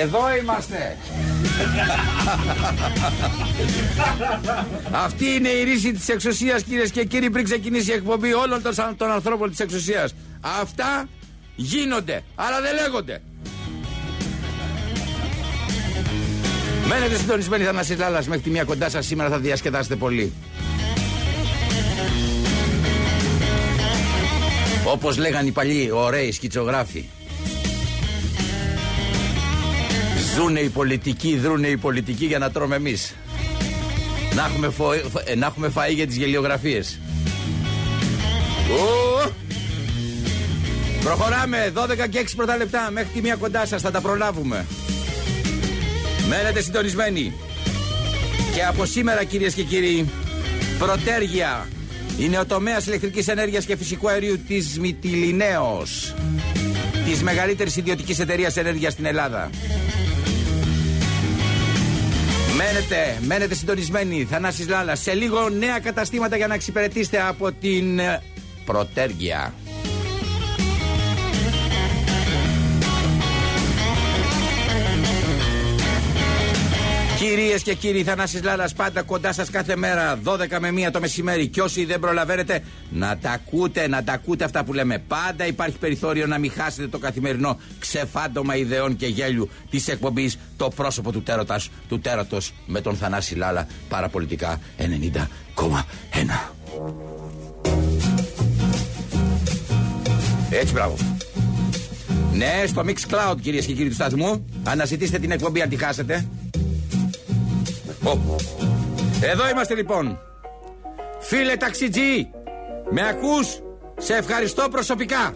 Εδώ είμαστε. Αυτή είναι η ρίση της εξουσίας κυρίες και κύριοι πριν ξεκινήσει η εκπομπή όλων των, των ανθρώπων της εξουσίας. Αυτά γίνονται, αλλά δεν λέγονται. Μένετε συντονισμένοι Θανάσης Λάλλας μέχρι τη μία κοντά σας σήμερα θα διασκεδάσετε πολύ. Όπως λέγαν οι παλιοί ωραίοι σκητσογράφοι. Ζούνε οι πολιτικοί, δρούνε οι πολιτικοί για να τρώμε εμείς. Να έχουμε, φο... Ε, να έχουμε φαΐ για τις γελιογραφίες. Προχωράμε 12 και 6 πρώτα λεπτά μέχρι τη μία κοντά σας θα τα προλάβουμε. Μένετε συντονισμένοι. Και από σήμερα κυρίες και κύριοι, Πρωτέργεια είναι ο τομέας ηλεκτρικής ενέργειας και φυσικού αερίου της Μυτιλινέως, της μεγαλύτερης ιδιωτικής εταιρείας ενέργειας στην Ελλάδα. Μένετε, μένετε συντονισμένοι. Θανάσης Λάλας. Σε λίγο νέα καταστήματα για να εξυπηρετήσετε από την ε, Πρωτέργεια. Κυρίες και κύριοι, Θανάσης Λάλας πάντα κοντά σας κάθε μέρα, 12 με 1 το μεσημέρι. Και όσοι δεν προλαβαίνετε, να τα ακούτε, να τα ακούτε αυτά που λέμε. Πάντα υπάρχει περιθώριο να μην χάσετε το καθημερινό ξεφάντωμα ιδεών και γέλιου της εκπομπής Το πρόσωπο του τέρωτας, του τέρατο με τον Θανάση Λάλα, παραπολιτικά 90,1. Έτσι, μπράβο. Ναι, στο Mix Cloud, κυρίες και κύριοι του σταθμού. Αναζητήστε την εκπομπή αν τη χάσετε. Εδώ είμαστε λοιπόν. Φίλε ταξιτζή, με ακούς, σε ευχαριστώ προσωπικά.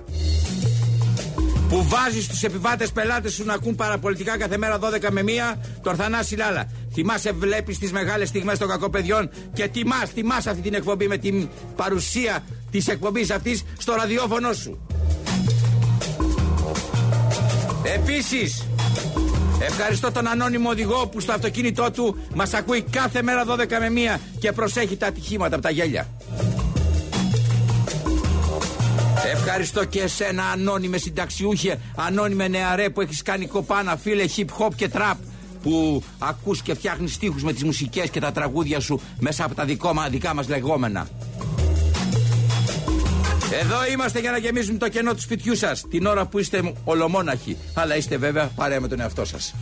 Που βάζεις τους επιβάτες πελάτες σου να ακούν παραπολιτικά κάθε μέρα 12 με 1 το Ορθανάση Λάλα. Θυμάσαι, βλέπεις τις μεγάλες στιγμές των κακοπαιδιών και τιμάς, τιμάς αυτή την εκπομπή με την παρουσία της εκπομπής αυτής στο ραδιόφωνο σου. Επίσης, Ευχαριστώ τον ανώνυμο οδηγό που στο αυτοκίνητό του μας ακούει κάθε μέρα 12 με 1 και προσέχει τα ατυχήματα από τα γέλια. Ευχαριστώ και εσένα ανώνυμε συνταξιούχε, ανώνυμε νεαρέ που έχεις κάνει κοπάνα, φίλε hip hop και trap που ακούς και φτιάχνεις στίχους με τις μουσικές και τα τραγούδια σου μέσα από τα δικά μας λεγόμενα. Εδώ είμαστε για να γεμίσουμε το κενό του σπιτιού σας την ώρα που είστε ολομόναχοι. Αλλά είστε βέβαια παρέα με τον εαυτό σας.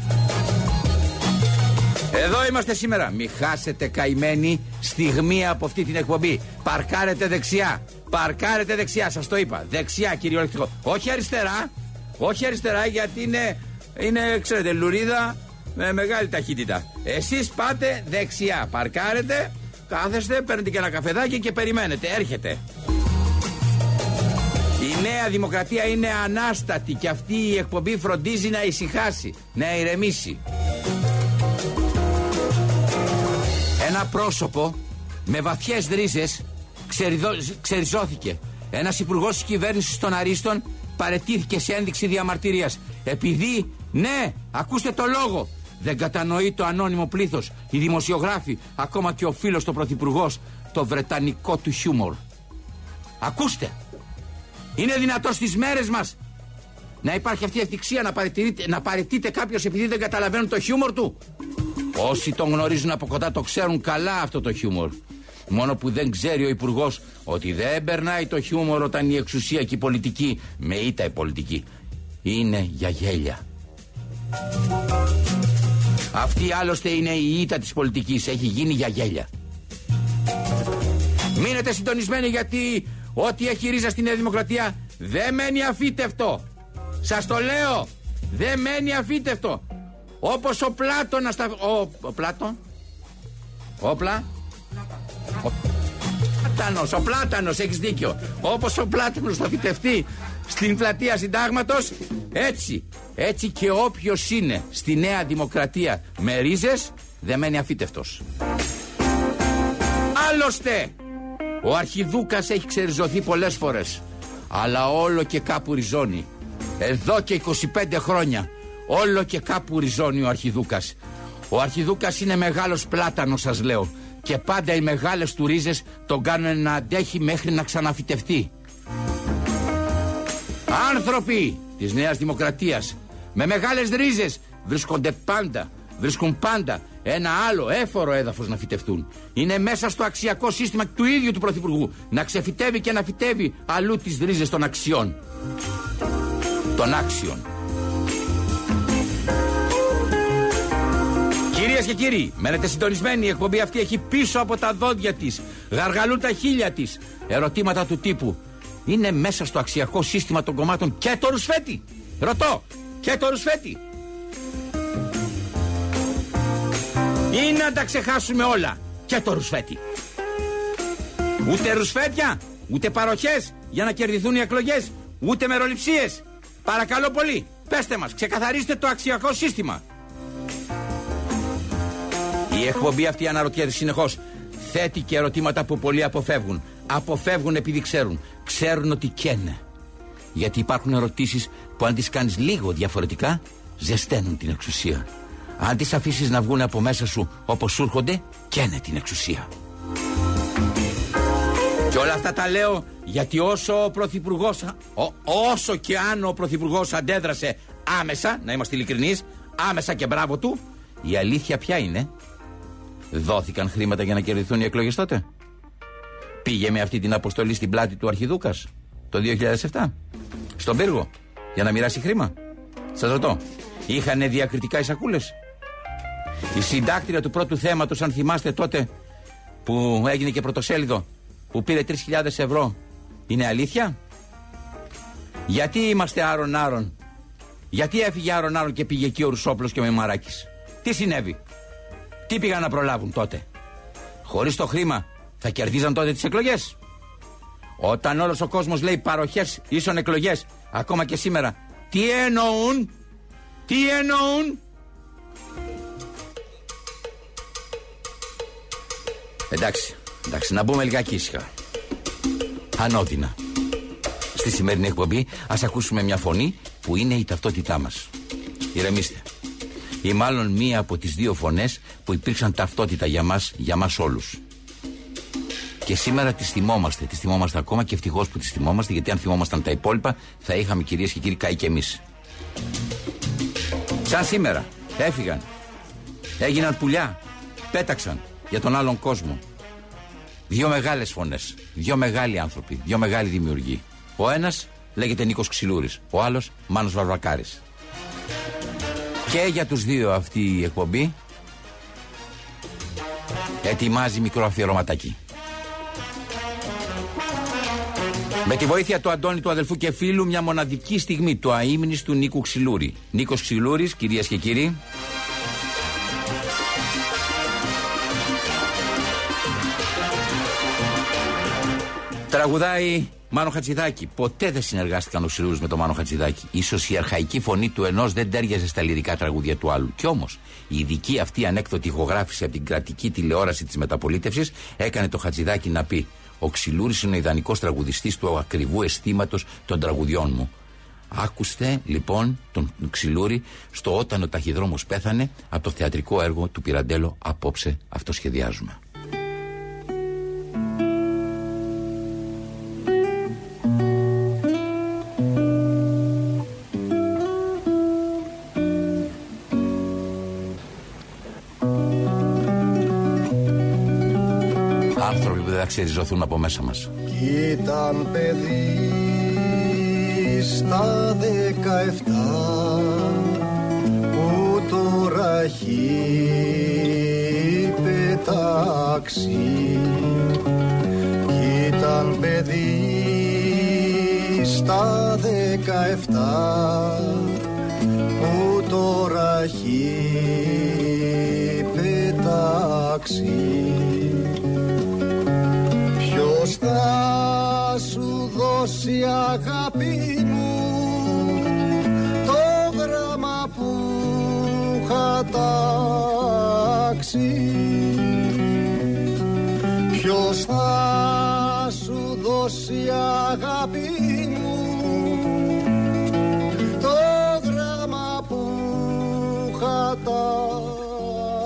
Εδώ είμαστε σήμερα. Μη χάσετε καημένη στιγμή από αυτή την εκπομπή. Παρκάρετε δεξιά. Παρκάρετε δεξιά, σας το είπα. Δεξιά, κυριολεκτικό. Όχι αριστερά. Όχι αριστερά γιατί είναι, είναι ξέρετε, λουρίδα με μεγάλη ταχύτητα. Εσείς πάτε δεξιά. Παρκάρετε, κάθεστε, παίρνετε και ένα καφεδάκι και περιμένετε. Έρχεται. Η νέα δημοκρατία είναι ανάστατη και αυτή η εκπομπή φροντίζει να ησυχάσει, να ηρεμήσει. Ένα πρόσωπο με βαθιές ρίζες ξεριζώθηκε. Ένας υπουργός της κυβέρνησης των Αρίστων παρετήθηκε σε ένδειξη διαμαρτυρίας. Επειδή, ναι, ακούστε το λόγο, δεν κατανοεί το ανώνυμο πλήθος, οι δημοσιογράφοι, ακόμα και ο φίλος του πρωθυπουργός, το βρετανικό του χιούμορ. Ακούστε! Είναι δυνατός στις μέρες μας να υπάρχει αυτή η ευτυχία να, να παραιτείται κάποιος επειδή δεν καταλαβαίνουν το χιούμορ του. Όσοι τον γνωρίζουν από κοντά το ξέρουν καλά αυτό το χιούμορ. Μόνο που δεν ξέρει ο Υπουργός ότι δεν περνάει το χιούμορ όταν η εξουσία και η πολιτική, με ήττα η πολιτική, είναι για γέλια. Αυτή άλλωστε είναι η ήττα της πολιτικής, έχει γίνει για γέλια. Μείνετε συντονισμένοι γιατί Ό,τι έχει ρίζα στη Νέα Δημοκρατία δεν μένει αφήτευτο. Σας το λέω. Δεν μένει αφήτευτο. Όπως ο Πλάτωνας στα... Ο, ο Πλάτων. Όπλα. Ο Πλάτανος, ο Πλάτανος, έχεις δίκιο. Όπως ο Πλάτανος θα φυτευτεί στην πλατεία συντάγματος, έτσι, έτσι και όποιος είναι στη Νέα Δημοκρατία με ρίζες, δεν μένει αφήτευτος. Άλλωστε, Ο Αρχιδούκας έχει ξεριζωθεί πολλές φορές αλλά όλο και κάπου ριζώνει. Εδώ και 25 χρόνια όλο και κάπου ριζώνει ο Αρχιδούκας. Ο Αρχιδούκας είναι μεγάλος πλάτανος σας λέω και πάντα οι μεγάλες του ρίζες τον κάνουν να αντέχει μέχρι να ξαναφυτευτεί. Άνθρωποι της Νέας Δημοκρατίας με μεγάλες ρίζες βρίσκονται πάντα, βρίσκουν πάντα ένα άλλο έφορο έδαφος να φυτευτούν. Είναι μέσα στο αξιακό σύστημα του ίδιου του Πρωθυπουργού να ξεφυτεύει και να φυτεύει αλλού τις ρίζες των αξιών. Των άξιων. Κυρίες και κύριοι, μένετε συντονισμένοι. Η εκπομπή αυτή έχει πίσω από τα δόντια της, γαργαλούν τα χείλια της. Ερωτήματα του τύπου. Είναι μέσα στο αξιακό σύστημα των κομμάτων και το ρουσφέτη. Ρωτώ, και το ρουσφέτη. Ή να τα ξεχάσουμε όλα και το ρουσφέτη. Ούτε ρουσφέτια, ούτε παροχές για να κερδιθούν οι εκλογές, ούτε μεροληψίες. Παρακαλώ πολύ, πέστε μας, ξεκαθαρίστε το αξιακό σύστημα. Η εκπομπή αυτή αναρωτιέται συνεχώς. Θέτει και ερωτήματα που πολλοί αποφεύγουν. Αποφεύγουν επειδή ξέρουν. Ξέρουν ότι καίνε. Γιατί υπάρχουν ερωτήσεις που αν τις κάνεις λίγο διαφορετικά, ζεσταίνουν την εξουσία. Αν τις αφήσεις να βγουν από μέσα σου όπως σου έρχονται, καίνε την εξουσία. Και όλα αυτά τα λέω γιατί όσο ο Πρωθυπουργός, όσο και αν ο Πρωθυπουργός αντέδρασε άμεσα, να είμαστε ειλικρινείς, άμεσα και μπράβο του, η αλήθεια ποια είναι; Δόθηκαν χρήματα για να κερδιθούν οι εκλογές τότε; Πήγε με αυτή την αποστολή στην πλάτη του Αρχιδούκας το 2007. Στον πύργο. Για να μοιράσει χρήμα; Σας ρωτώ. Είχαν διακριτικά οι σακούλε. Η συντάκτρια του πρώτου θέματος, αν θυμάστε τότε που έγινε και πρωτοσέλιδο, που πήρε 3.000 ευρώ, είναι αλήθεια; Γιατί είμαστε άρον-άρον. Γιατί έφυγε άρον-άρον και πήγε εκεί ο Ρουσόπλος και ο Μεμαράκη. Τι συνέβη; Τι πήγαν να προλάβουν τότε; Χωρίς το χρήμα θα κερδίζαν τότε τις εκλογές; Όταν όλος ο κόσμος λέει παροχές ίσον εκλογές, ακόμα και σήμερα, τι εννοούν, τι εννοούν; Εντάξει, εντάξει, να μπούμε λιγάκι ήσυχα. Ανώδυνα. Στη σημερινή εκπομπή ας ακούσουμε μια φωνή που είναι η ταυτότητά μας. Ηρεμήστε ή μάλλον μία από τις δύο φωνές που υπήρξαν ταυτότητα για μας, για μας όλους. Και σήμερα τις θυμόμαστε, τις θυμόμαστε ακόμα και ευτυχώς που τις θυμόμαστε γιατί αν θυμόμασταν τα υπόλοιπα θα είχαμε κυρίες και κύριοι καεί και εμείς. Σαν σήμερα έφυγαν, έγιναν πουλιά, πέταξαν για τον άλλον κόσμο. Δύο μεγάλες φωνές, δύο μεγάλοι άνθρωποι, δύο μεγάλοι δημιουργοί. Ο ένας λέγεται Νίκος Ξυλούρης, ο άλλος Μάνος Βαρβακάρης. Και για τους δύο αυτή η εκπομπή ετοιμάζει μικρό αφιερωματάκι. Με τη βοήθεια του Αντώνη του αδελφού και φίλου μια μοναδική στιγμή του αείμνης του Νίκου Ξυλούρη. Νίκος Ξυλούρης, κυρίες και κύριοι. Τραγουδάει Μάνο Χατζηδάκη. Ποτέ δεν συνεργάστηκαν ο Σιρούς με τον Μάνο Χατζηδάκη. σω η αρχαϊκή φωνή του ενός δεν τέριαζε στα λυρικά τραγούδια του άλλου. Κι όμως η ειδική αυτή ανέκδοτη ηχογράφηση από την κρατική τηλεόραση της μεταπολίτευσης έκανε το Χατζηδάκη να πει: Ο Ξυλούρης είναι ο ιδανικός τραγουδιστής του ακριβού αισθήματος των τραγουδιών μου. Άκουστε λοιπόν τον Ξυλούρη στο Όταν ο ταχυδρόμος πέθανε από το θεατρικό έργο του Πυραντέλο Απόψε αυτό σχεδιάζουμε. Ξεριζωθούν από μέσα μας. Ήταν παιδί στα δεκαεφτά που τώρα έχει πετάξει ήταν παιδί στα δεκαεφτά δώσει αγάπη μου το γράμμα που είχα τάξει ποιος θα δώσει αγάπη μου το γράμμα που χατά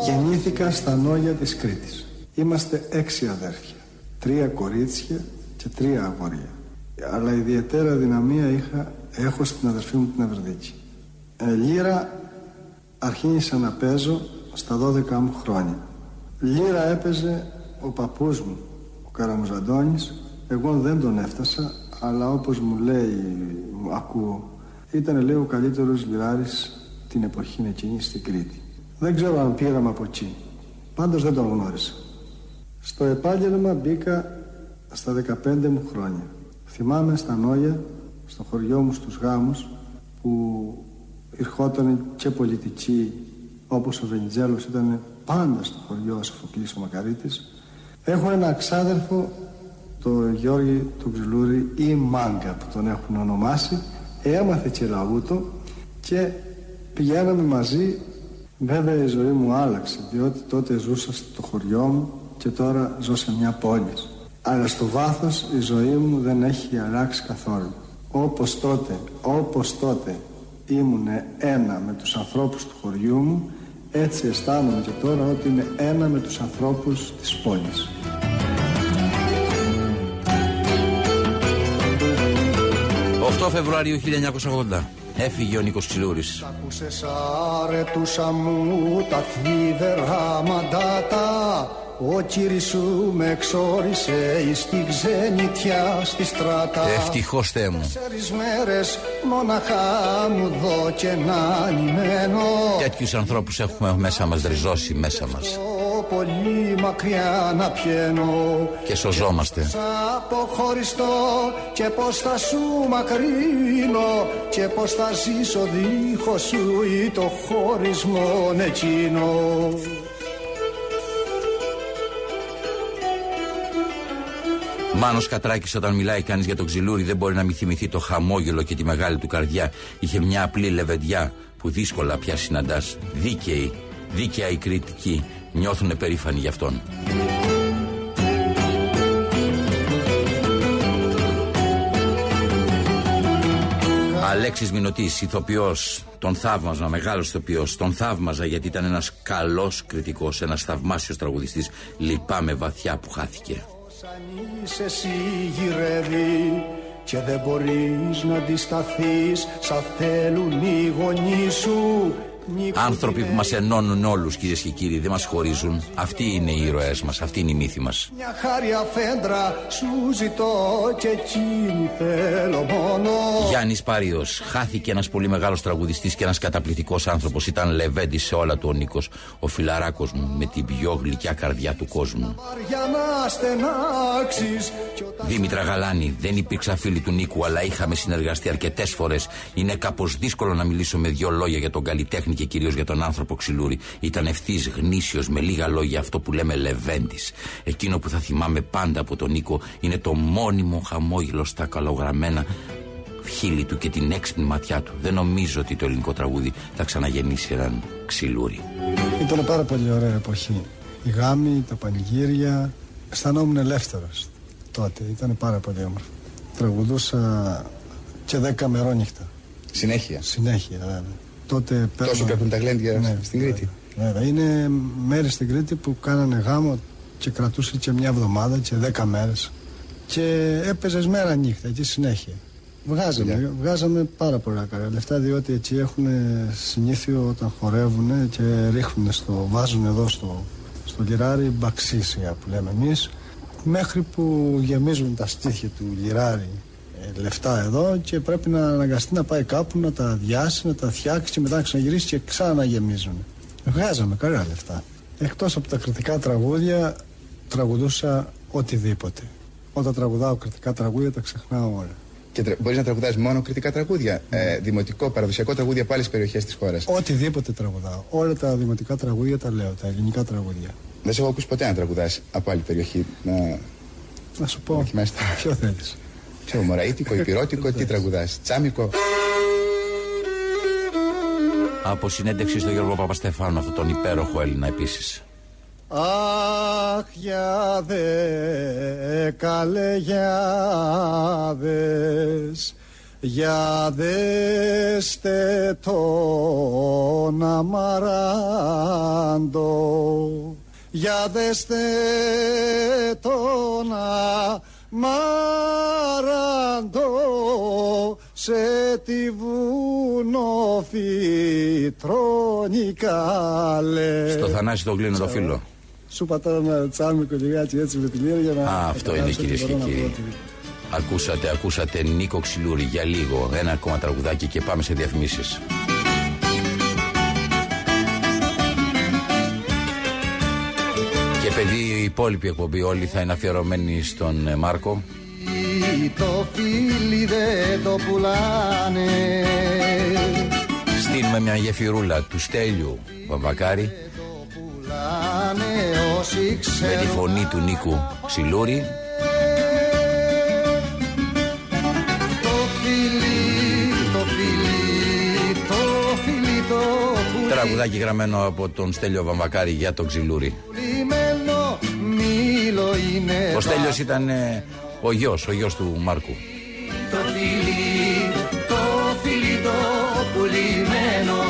Γεννήθηκα στα νόγια της Κρήτης. Είμαστε έξι αδέρφια. Τρία κορίτσια και τρία αγόρια. Αλλά ιδιαίτερα δυναμία είχα, έχω στην αδερφή μου την Ευερδίκη. Ε, λύρα αρχίνησα να παίζω στα 12 μου χρόνια. Λύρα έπαιζε ο παππούς μου, ο Καραμουζαντώνης. Εγώ δεν τον έφτασα, αλλά όπως μου λέει, μου ακούω, ήταν λέει ο καλύτερος λυράρης την εποχή εκείνη στην Κρήτη. Δεν ξέρω αν πήραμε από εκεί. Πάντως δεν τον γνώρισα. Στο επάγγελμα μπήκα στα 15 μου χρόνια. Θυμάμαι στα Νόγια, στο χωριό μου στους γάμους, που ηρχόταν και πολιτικοί όπως ο Βενιτζέλος ήταν πάντα στο χωριό ο Σοφοκλής ο Μακαρίτης. Έχω ένα ξάδερφο, το Γιώργη του Ξυλούρη ή Μάγκα που τον έχουν ονομάσει. Έμαθε και λαούτο και πηγαίναμε μαζί Βέβαια η ζωή μου άλλαξε διότι τότε ζούσα στο χωριό μου και τώρα ζω σε μια πόλη. Αλλά στο βάθος η ζωή μου δεν έχει αλλάξει καθόλου. Όπως τότε, όπως τότε ήμουν ένα με τους ανθρώπους του χωριού μου έτσι αισθάνομαι και τώρα ότι είμαι ένα με τους ανθρώπους της πόλης. «8 Φεβρουαρίου 1980 Έφυγε ο Νίκος Ξυλούρης Ακούσες αρετούσα μου τα θλίβερα μαντάτα ο κύρις σου με εξόρισε εις τη ξενιτιά στη στράτα. Ευτυχώς Θεέ μου. Τέσσερις μέρες μοναχά μου δω και να ανημένω. Τέτοιους ανθρώπους έχουμε μέσα μας ριζώσει μέσα μας. Πολύ μακριά να πιένω. Και σωζόμαστε. Σ' αποχωριστώ και πως θα σου μακρύνω. Και πως θα ζήσω δίχως σου ή το χωρισμό εκείνο Μάνος Κατράκης όταν μιλάει κανείς για τον Ξυλούρη δεν μπορεί να μην θυμηθεί το χαμόγελο και τη μεγάλη του καρδιά. Είχε μια απλή λεβεντιά που δύσκολα πια συναντάς. Δίκαιη, δίκαια η κριτική. Νιώθουν περήφανοι γι' αυτόν. Αλέξης Μινωτής, ηθοποιός, τον θαύμαζα, μεγάλος ηθοποιός, τον θαύμαζα γιατί ήταν ένας καλός κριτικός, ένας θαυμάσιος τραγουδιστής. Λυπάμαι βαθιά που χάθηκε. Σαν είσαι εσύ γυρεύει και δεν μπορείς να αντισταθείς Σαν θέλουν οι γονείς σου Άνθρωποι που μας ενώνουν όλους, κυρίες και κύριοι, δεν μας χωρίζουν. Αυτοί είναι οι ήρωές μας, αυτή είναι η μύθη μας. Μια χάρια φέντρα σου ζητώ και εκείνη θέλω μόνο. Γιάννης Πάριος. Χάθηκε ένας πολύ μεγάλος τραγουδιστής και ένας καταπληκτικός άνθρωπος. Ήταν λεβέντη σε όλα του ο Νίκος. Ο φιλαράκος μου με την πιο γλυκιά καρδιά του κόσμου. Για να στενάξεις Δήμητρα Γαλάνη, δεν υπήρξα φίλη του Νίκου, αλλά είχαμε συνεργαστεί αρκετές φορές. Είναι κάπως δύσκολο να μιλήσω με δύο λόγια για τον καλλιτέχνη και κυρίως για τον άνθρωπο Ξυλούρη. Ήταν ευθύς, γνήσιος, με λίγα λόγια αυτό που λέμε λεβέντης. Εκείνο που θα θυμάμαι πάντα από τον Νίκο είναι το μόνιμο χαμόγελο στα καλογραμμένα χείλη του και την έξυπνη ματιά του. Δεν νομίζω ότι το ελληνικό τραγούδι θα ξαναγεννήσει έναν Ξυλούρη. Ήταν πάρα πολύ ωραία εποχή. Οι γάμοι, τα πανηγύρια. Αισθανόμουν ελεύθερος τότε. Ήταν πάρα πολύ όμορφο. Τραγουδούσα και δέκα μερόνυχτα. Συνέχεια. Συνέχεια, βέβαια. Τότε Τόσο παίρνα- πέφτουν τα γλέντια Ναι, στην Κρήτη. Βέβαια. Είναι μέρε στην Κρήτη που κάνανε γάμο και κρατούσε και μια εβδομάδα και δέκα μέρες. Και έπαιζε μέρα νύχτα εκεί συνέχεια. Βγάζαμε, Δουλειά. βγάζαμε πάρα πολλά καλά λεφτά διότι έτσι έχουν συνήθειο όταν χορεύουν και ρίχνουν στο, βάζουν εδώ στο, στο λιράρι μπαξίσια που λέμε εμείς μέχρι που γεμίζουν τα στήθια του λιράρι ε, λεφτά εδώ και πρέπει να αναγκαστεί να πάει κάπου να τα αδειάσει, να τα φτιάξει και μετά να ξαναγυρίσει και ξαναγεμίζουν. Βγάζαμε καλά λεφτά. Εκτός από τα κριτικά τραγούδια τραγουδούσα οτιδήποτε. Όταν τραγουδάω κριτικά τραγούδια τα ξεχνάω όλα. Και τρα... μπορείς να τραγουδάς μόνο κριτικά τραγούδια. Ε, δημοτικό, παραδοσιακό τραγούδι από άλλε περιοχές της χώρας. Οτιδήποτε τραγουδάω. Όλα τα δημοτικά τραγούδια τα λέω, τα ελληνικά τραγούδια. Δεν σε έχω ακούσει ποτέ να τραγουδάς από άλλη περιοχή. Να... Να σου πω, Όχι, μάλιστα. ποιο θέλεις. Ξέρω, μωραΐτικο, υπηρώτικο, τι τραγουδάς. Τσάμικο. Από συνέντευξη στον Γιώργο Παπαστεφάνου, αυτόν τον υπέροχο Έλληνα επίσης. Αχ, για δε καλεγιάδες, για δέστε τον αμαράντο, για δέστε τον αμαράντο, σε τη βουνοφυτρώνει καλέ. Στο Θανάση το γλύνο το φίλο. Σου πατάω ένα τσάμικο λιγάκι έτσι με τη λίρα για να... Α, αυτό είναι κυρίες και κύριοι. Ακούσατε, ακούσατε Νίκο Ξυλούρη για λίγο. Ένα ακόμα τραγουδάκι και πάμε σε διαφημίσεις. Και παιδί η υπόλοιπη εκπομπή όλοι θα είναι αφιερωμένοι στον ε, Μάρκο. Το φίλι δεν το πουλάνε Στείλουμε μια γεφυρούλα του Στέλιου Βαμβακάρη Πουλάνε όσοι με τη ξέρουν φωνή του Νίκου Ξυλούρη Το φίλι, το φίλι, το φίλι το Τραγουδάκι γραμμένο από τον Στέλιο Βαμβακάρι για τον Ξυλούρη. Πουλημένο μήλο είναι Ο Στέλιος ήταν ε, ο γιος, ο γιος του Μάρκου. Το φίλι, το φίλι το πουλημένο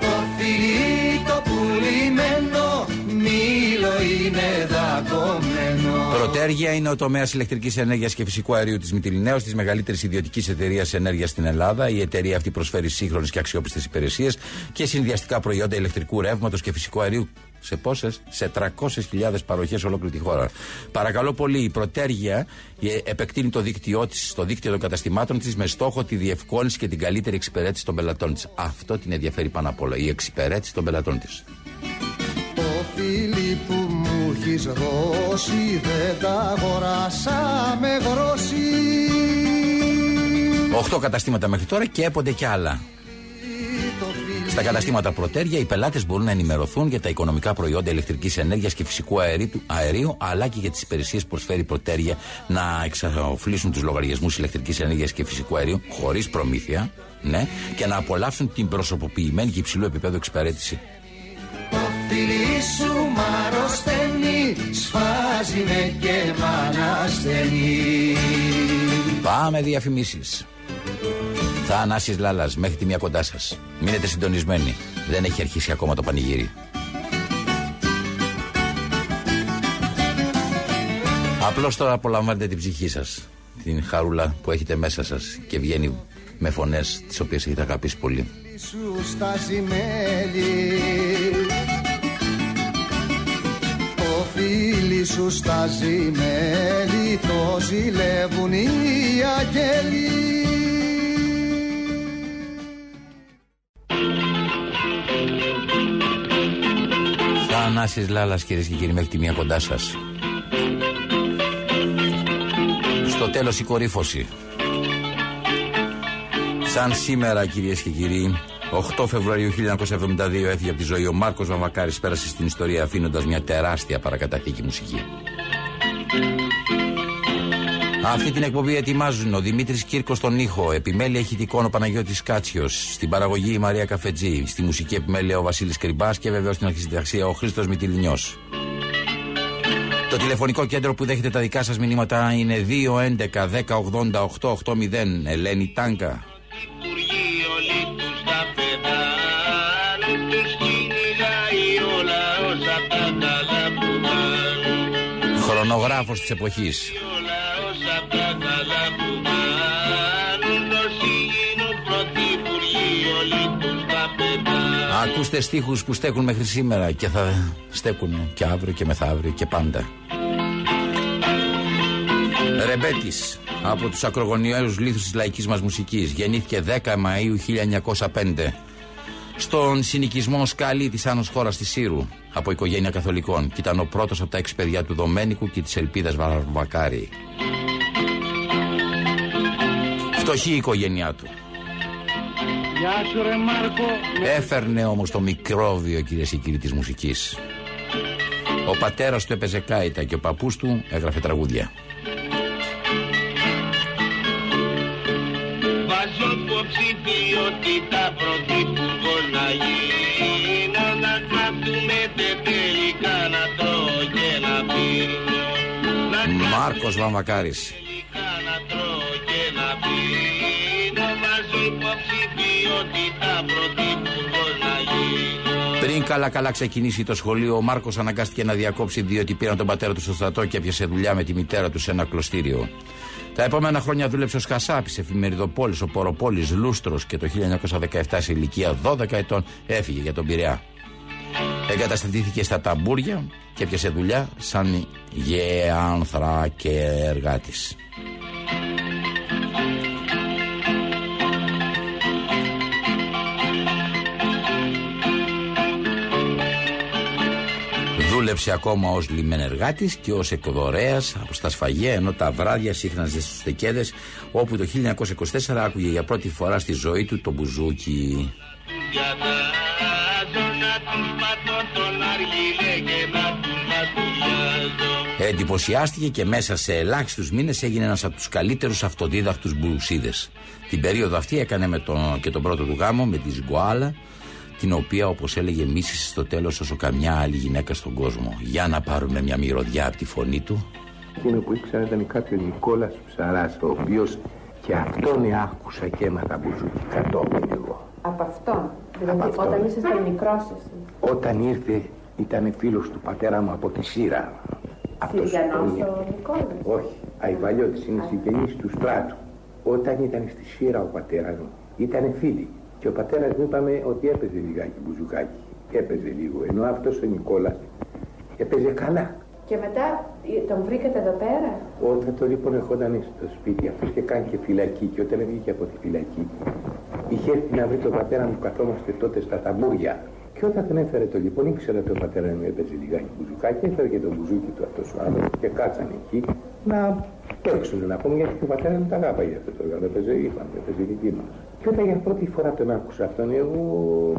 Το φίλι το πουλημένο μήλο είναι δακωμένο Πρωτέργεια είναι ο τομέας ηλεκτρικής ενέργειας και φυσικού αερίου της Μυτιλινέω, της μεγαλύτερης ιδιωτικής εταιρείας ενέργειας στην Ελλάδα. Η εταιρεία αυτή προσφέρει σύγχρονες και αξιόπιστες υπηρεσίες και συνδυαστικά προϊόντα ηλεκτρικού ρεύματος και φυσικού αερίου. Σε πόσες; Σε 300.000 παροχές σε ολόκληρη τη χώρα. Παρακαλώ πολύ, η Πρωτέργεια ε, επεκτείνει το δίκτυό της, το δίκτυο των καταστημάτων της με στόχο τη διευκόλυνση και την καλύτερη εξυπηρέτηση των πελατών της. Αυτό την ενδιαφέρει πάνω απ' όλα, η εξυπηρέτηση των πελατών της. Το φίλι που μου έχεις δώσει δεν τα αγοράσα με γρόση Οχτώ καταστήματα μέχρι τώρα και έπονται κι άλλα. Το φίλι Στα καταστήματα Πρωτέρια, οι πελάτες μπορούν να ενημερωθούν για τα οικονομικά προϊόντα ηλεκτρικής ενέργειας και φυσικού αερίου, αερίου, αλλά και για τις υπηρεσίες που προσφέρει η Πρωτέρια να εξαφλήσουν τους λογαριασμούς ηλεκτρικής ενέργειας και φυσικού αερίου χωρίς προμήθεια, ναι, και να απολαύσουν την προσωποποιημένη και υψηλού επίπεδου εξυπηρέτηση. Το φίλι σου μ' αρρωσταίνει Σφάζει με και μ' ανασταίνει Πάμε διαφημίσεις. Θανάσης Λάλας μέχρι τη μία κοντά σας. Μείνετε συντονισμένοι. Δεν έχει αρχίσει ακόμα το πανηγύρι. Απλώς τώρα απολαμβάνετε την ψυχή σας. Την χαρούλα που έχετε μέσα σας και βγαίνει με φωνές τις οποίες έχετε αγαπήσει πολύ. σου στάζει μέλι Το φίλι σου στάζει μέλι Το ζηλεύουν οι αγγέλοι Θανάσης Λάλας κυρίες και κύριοι μέχρι τη μία κοντά σας. Στο τέλος η κορύφωση. Σαν σήμερα κυρίες και κύριοι, 8 Φεβρουαρίου 1972 έφυγε από τη ζωή ο Μάρκος Βαμβακάρης πέρασε στην ιστορία αφήνοντας μια τεράστια παρακαταθήκη μουσική. Αυτή την εκπομπή ετοιμάζουν ο Δημήτρης Κύρκος στον ήχο, επιμέλεια ηχητικών ο Παναγιώτης Κάτσιος, στην παραγωγή η Μαρία Καφετζή, στη μουσική επιμέλεια ο Βασίλης Κρυμπάς και βεβαίω στην αρχισυνταξία ο Χρήστος Μητυλινιό. Το τηλεφωνικό κέντρο που δέχεται τα δικά σας μηνύματα είναι 211-1080-880 Ελένη Τάγκα. Υπουργείο λίπτους τα Ακούστε στίχους που στέκουν μέχρι σήμερα και θα στέκουν και αύριο και μεθαύριο και πάντα. Ρεμπέτης, από τους ακρογωνιαίους λίθους της λαϊκής μας μουσικής, γεννήθηκε 10 Μαΐου 1905 στον συνοικισμό Σκάλι της Άνω Χώρας της Σύρου από οικογένεια καθολικών και ήταν ο πρώτος από τα έξι παιδιά του Δομένικου και της Ελπίδας Βαρβακάρη. Φτωχή η οικογένειά του. Γεια σου. Έφερνε όμως το μικρόβιο κυρίες και κύριοι της μουσικής. Ο πατέρας του έπαιζε κάητα και ο παππούς του έγραφε τραγούδια. Βάζω υποψηφιότητα Μάρκος Βαμβακάρης Πριν καλά καλά ξεκινήσει το σχολείο, ο Μάρκος αναγκάστηκε να διακόψει διότι πήραν τον πατέρα του στο στρατό και έπιασε δουλειά με τη μητέρα του σε ένα κλωστήριο. Τα επόμενα χρόνια δούλεψε ως Χασάπη σε εφημεριδοπόλης, ο Ποροπόλης Λούστρος και το 1917 σε ηλικία 12 ετών έφυγε για τον Πειραιά. Εγκαταστατήθηκε στα ταμπούρια και έπιασε δουλειά σαν γεάνθρα και εργάτης. Δούλεψε ακόμα ως λιμενεργάτης και ως εκδορέας από στα σφαγεία ενώ τα βράδια σύχναζε στους τεκέδες όπου το 1924 άκουγε για πρώτη φορά στη ζωή του το μπουζούκι. Διατάζω να τους πατώ τον αργυλέ και να τους ματουλιάζω Εντυπωσιάστηκε και μέσα σε ελάχιστους μήνες έγινε ένας από τους καλύτερους αυτοδίδακτους μπουσίδες. Την περίοδο αυτή έκανε με τον, και τον πρώτο του γάμο με τη Σγκουάλα, την οποία όπως έλεγε μίσησε στο τέλος όσο καμιά άλλη γυναίκα στον κόσμο. Για να πάρουμε μια μυρωδιά από τη φωνή του. Εκείνο που ήξερα ήταν κάποιο Νικόλας Ψαράς, ο οποίος και αυτόν άκουσα και έμαθα μπουζούκι κατόπιν εγώ. Από αυτόν. Δηλαδή, Από αυτόν. όταν ήσασταν μικρός εσύ. Όταν ήρθε ήταν φίλος του πατέρα μου από τη Σύρα. Αυτός Συριανός είναι- ο Νικόλας. Όχι, Αϊβαλιώτης είναι συγγενής του στράτου. Όταν ήταν στη Σύρα ο πατέρας μου, ήταν φίλοι. Και ο πατέρας μου είπαμε ότι έπαιζε λιγάκι μπουζουκάκι. Έπαιζε λίγο. Ενώ αυτός ο Νικόλας έπαιζε καλά. Και μετά ε, τον βρήκατε εδώ πέρα; Όταν το λοιπόν ερχόταν στο σπίτι, αυτό και κάνει και φυλακή. Και όταν βγήκε από τη φυλακή, είχε έρθει να βρει τον πατέρα μου, καθόμαστε τότε στα ταμπούρια. Και όταν τον έφερε το λοιπόν, ήξερα ότι ο πατέρας μου έπαιζε λιγάκι μπουζουκάκι, έφερε και τον μπουζούκι του αυτός ο άνθρωπο και κάτσαν εκεί να παίξουν να πούμε γιατί και ο πατέρας μου τα αγάπαγε αυτό το όργανο. Έπαιζε, είπαμε, έπαιζε δική μας. Και όταν για πρώτη φορά τον άκουσα αυτόν, εγώ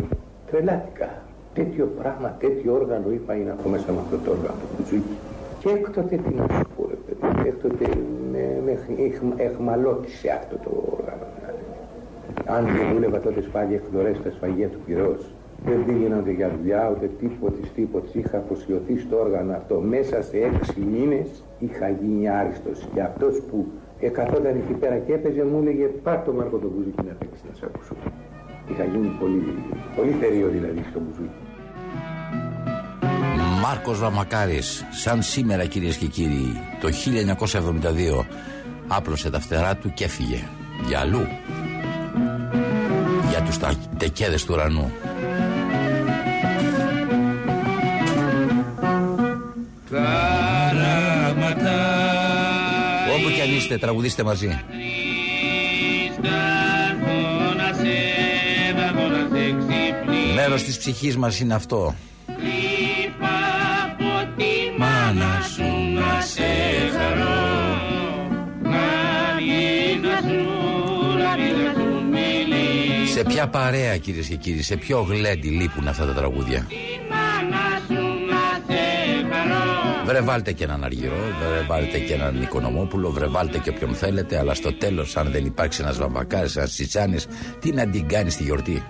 τρελάθηκα. Τέτοιο πράγμα, τέτοιο όργανο είπα είναι από μέσα με αυτό το όργανο του μπουζούκι. Και έκτοτε τι να σου πω, ρε παιδί, έκτοτε με, με εχ- εχμαλώτησε αυτό το όργανο. δηλαδή. Αν δεν δούλευα τότε πάλι εκδορές στα σφαγεία του Πυρός, δεν πήγαινα ούτε για δουλειά, ούτε τίποτε τίποτε. Είχα αποσιωθεί στο όργανο αυτό. Μέσα σε έξι μήνες είχα γίνει άριστος. Και αυτός που εκαθόταν εκεί πέρα και έπαιζε μου έλεγε πάρ' το Μάρκο το μπουζούκι να παίξει να σε ακούσω. Είχα γίνει πολύ, πολύ θερίο δηλαδή στο μπουζούκι. Μάρκος Βαμακάρης, σαν σήμερα κυρίες και κύριοι, το 1972 άπλωσε τα φτερά του και έφυγε. Για αλλού. Για τους τα- τεκέδες του ουρανού. Όπου κι αν είστε, τραγουδίστε μαζί. Μέρος της ψυχής μας είναι αυτό. Μάνα σου να σε χαρώ Σε ποια παρέα κυρίες και κύριοι, σε ποιο γλέντι λείπουν αυτά τα τραγούδια; Βρε βάλτε και έναν Αργυρό, βρε βάλτε και έναν Οικονομόπουλο, βρε βάλτε και όποιον θέλετε, αλλά στο τέλος αν δεν υπάρξει ένας Βαμβακάρης, ένας Τσιτσάνης, τι να την κάνει στη γιορτή;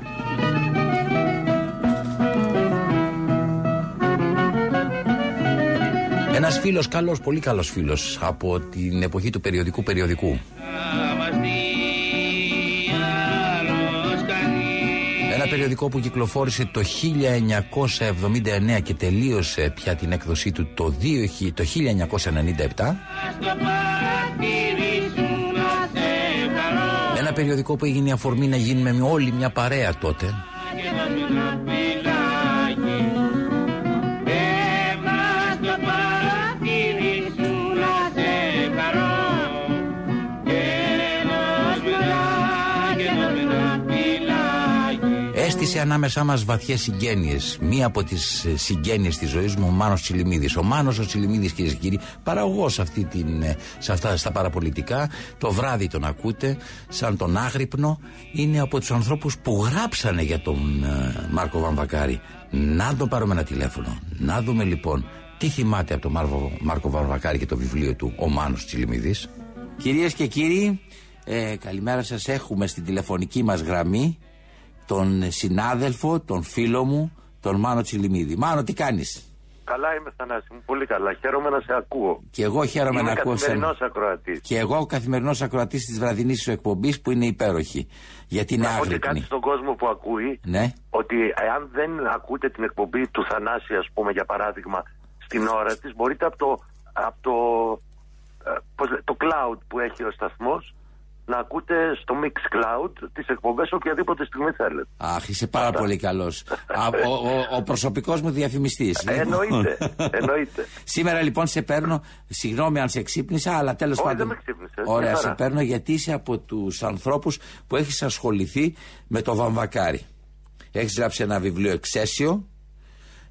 Ένας φίλος καλός, πολύ καλός φίλος από την εποχή του περιοδικού περιοδικού. Περιοδικό που κυκλοφόρησε το 1979 και τελείωσε πια την έκδοσή του το, 2000 το 1997. Ένα περιοδικό που έγινε η αφορμή να γίνουμε με όλη μια παρέα τότε. Έστησε ανάμεσά μας βαθιές συγγένειες. Μία από τις συγγένειες της ζωής μου, ο Μάνος Τσιλιμίδης. Ο Μάνος ο Τσιλιμίδης, κυρίες και κύριοι, παραγωγός σε, αυτή την, ε, σε αυτά στα παραπολιτικά. Το βράδυ τον ακούτε, σαν τον άγρυπνο. Είναι από τους ανθρώπους που γράψανε για τον ε, Μάρκο Βαμβακάρη. Να τον πάρουμε ένα τηλέφωνο. Να δούμε λοιπόν τι θυμάται από τον Μάρκο, Μάρκο Βαμβακάρη και το βιβλίο του Ο Μάνος Τσιλιμίδης. Κυρίες και κύριοι, ε, καλημέρα σας. Έχουμε στην τηλεφωνική μας γραμμή τον συνάδελφο, τον φίλο μου, τον Μάνο Τσιλιμίδη. Μάνο, τι κάνεις; Καλά είμαι Θανάση μου, πολύ καλά. Χαίρομαι να σε ακούω. Και εγώ χαίρομαι Είμαι να ακούω καθημερινός ακροατής. Και εγώ ο καθημερινός ακροατής της βραδινής σου εκπομπής που είναι υπέροχη. Γιατί είναι Να πω και κάτι άγρυπνη. στον κόσμο που ακούει, Ναι. ότι εάν δεν ακούτε την εκπομπή του Θανάση, ας πούμε, για παράδειγμα, στην ώρα της, μπορείτε από το, από το, ε, πώς λέ- το cloud που έχει ο σταθμός, να ακούτε στο Mix Cloud τις εκπομπές οποιαδήποτε στιγμή θέλετε. Αχ, είσαι πάρα πολύ καλός. ο, ο, ο προσωπικός μου διαφημιστής. Εννοείται, εννοείται. Σήμερα λοιπόν σε παίρνω, συγγνώμη αν σε ξύπνησα, αλλά τέλος Όχι, πάντων. δεν με ξύπνησες, Ωραία, μια σε χαρά. παίρνω γιατί είσαι από τους ανθρώπους που έχεις ασχοληθεί με το βαμβακάρι. Έχεις γράψει ένα βιβλίο εξαίσιο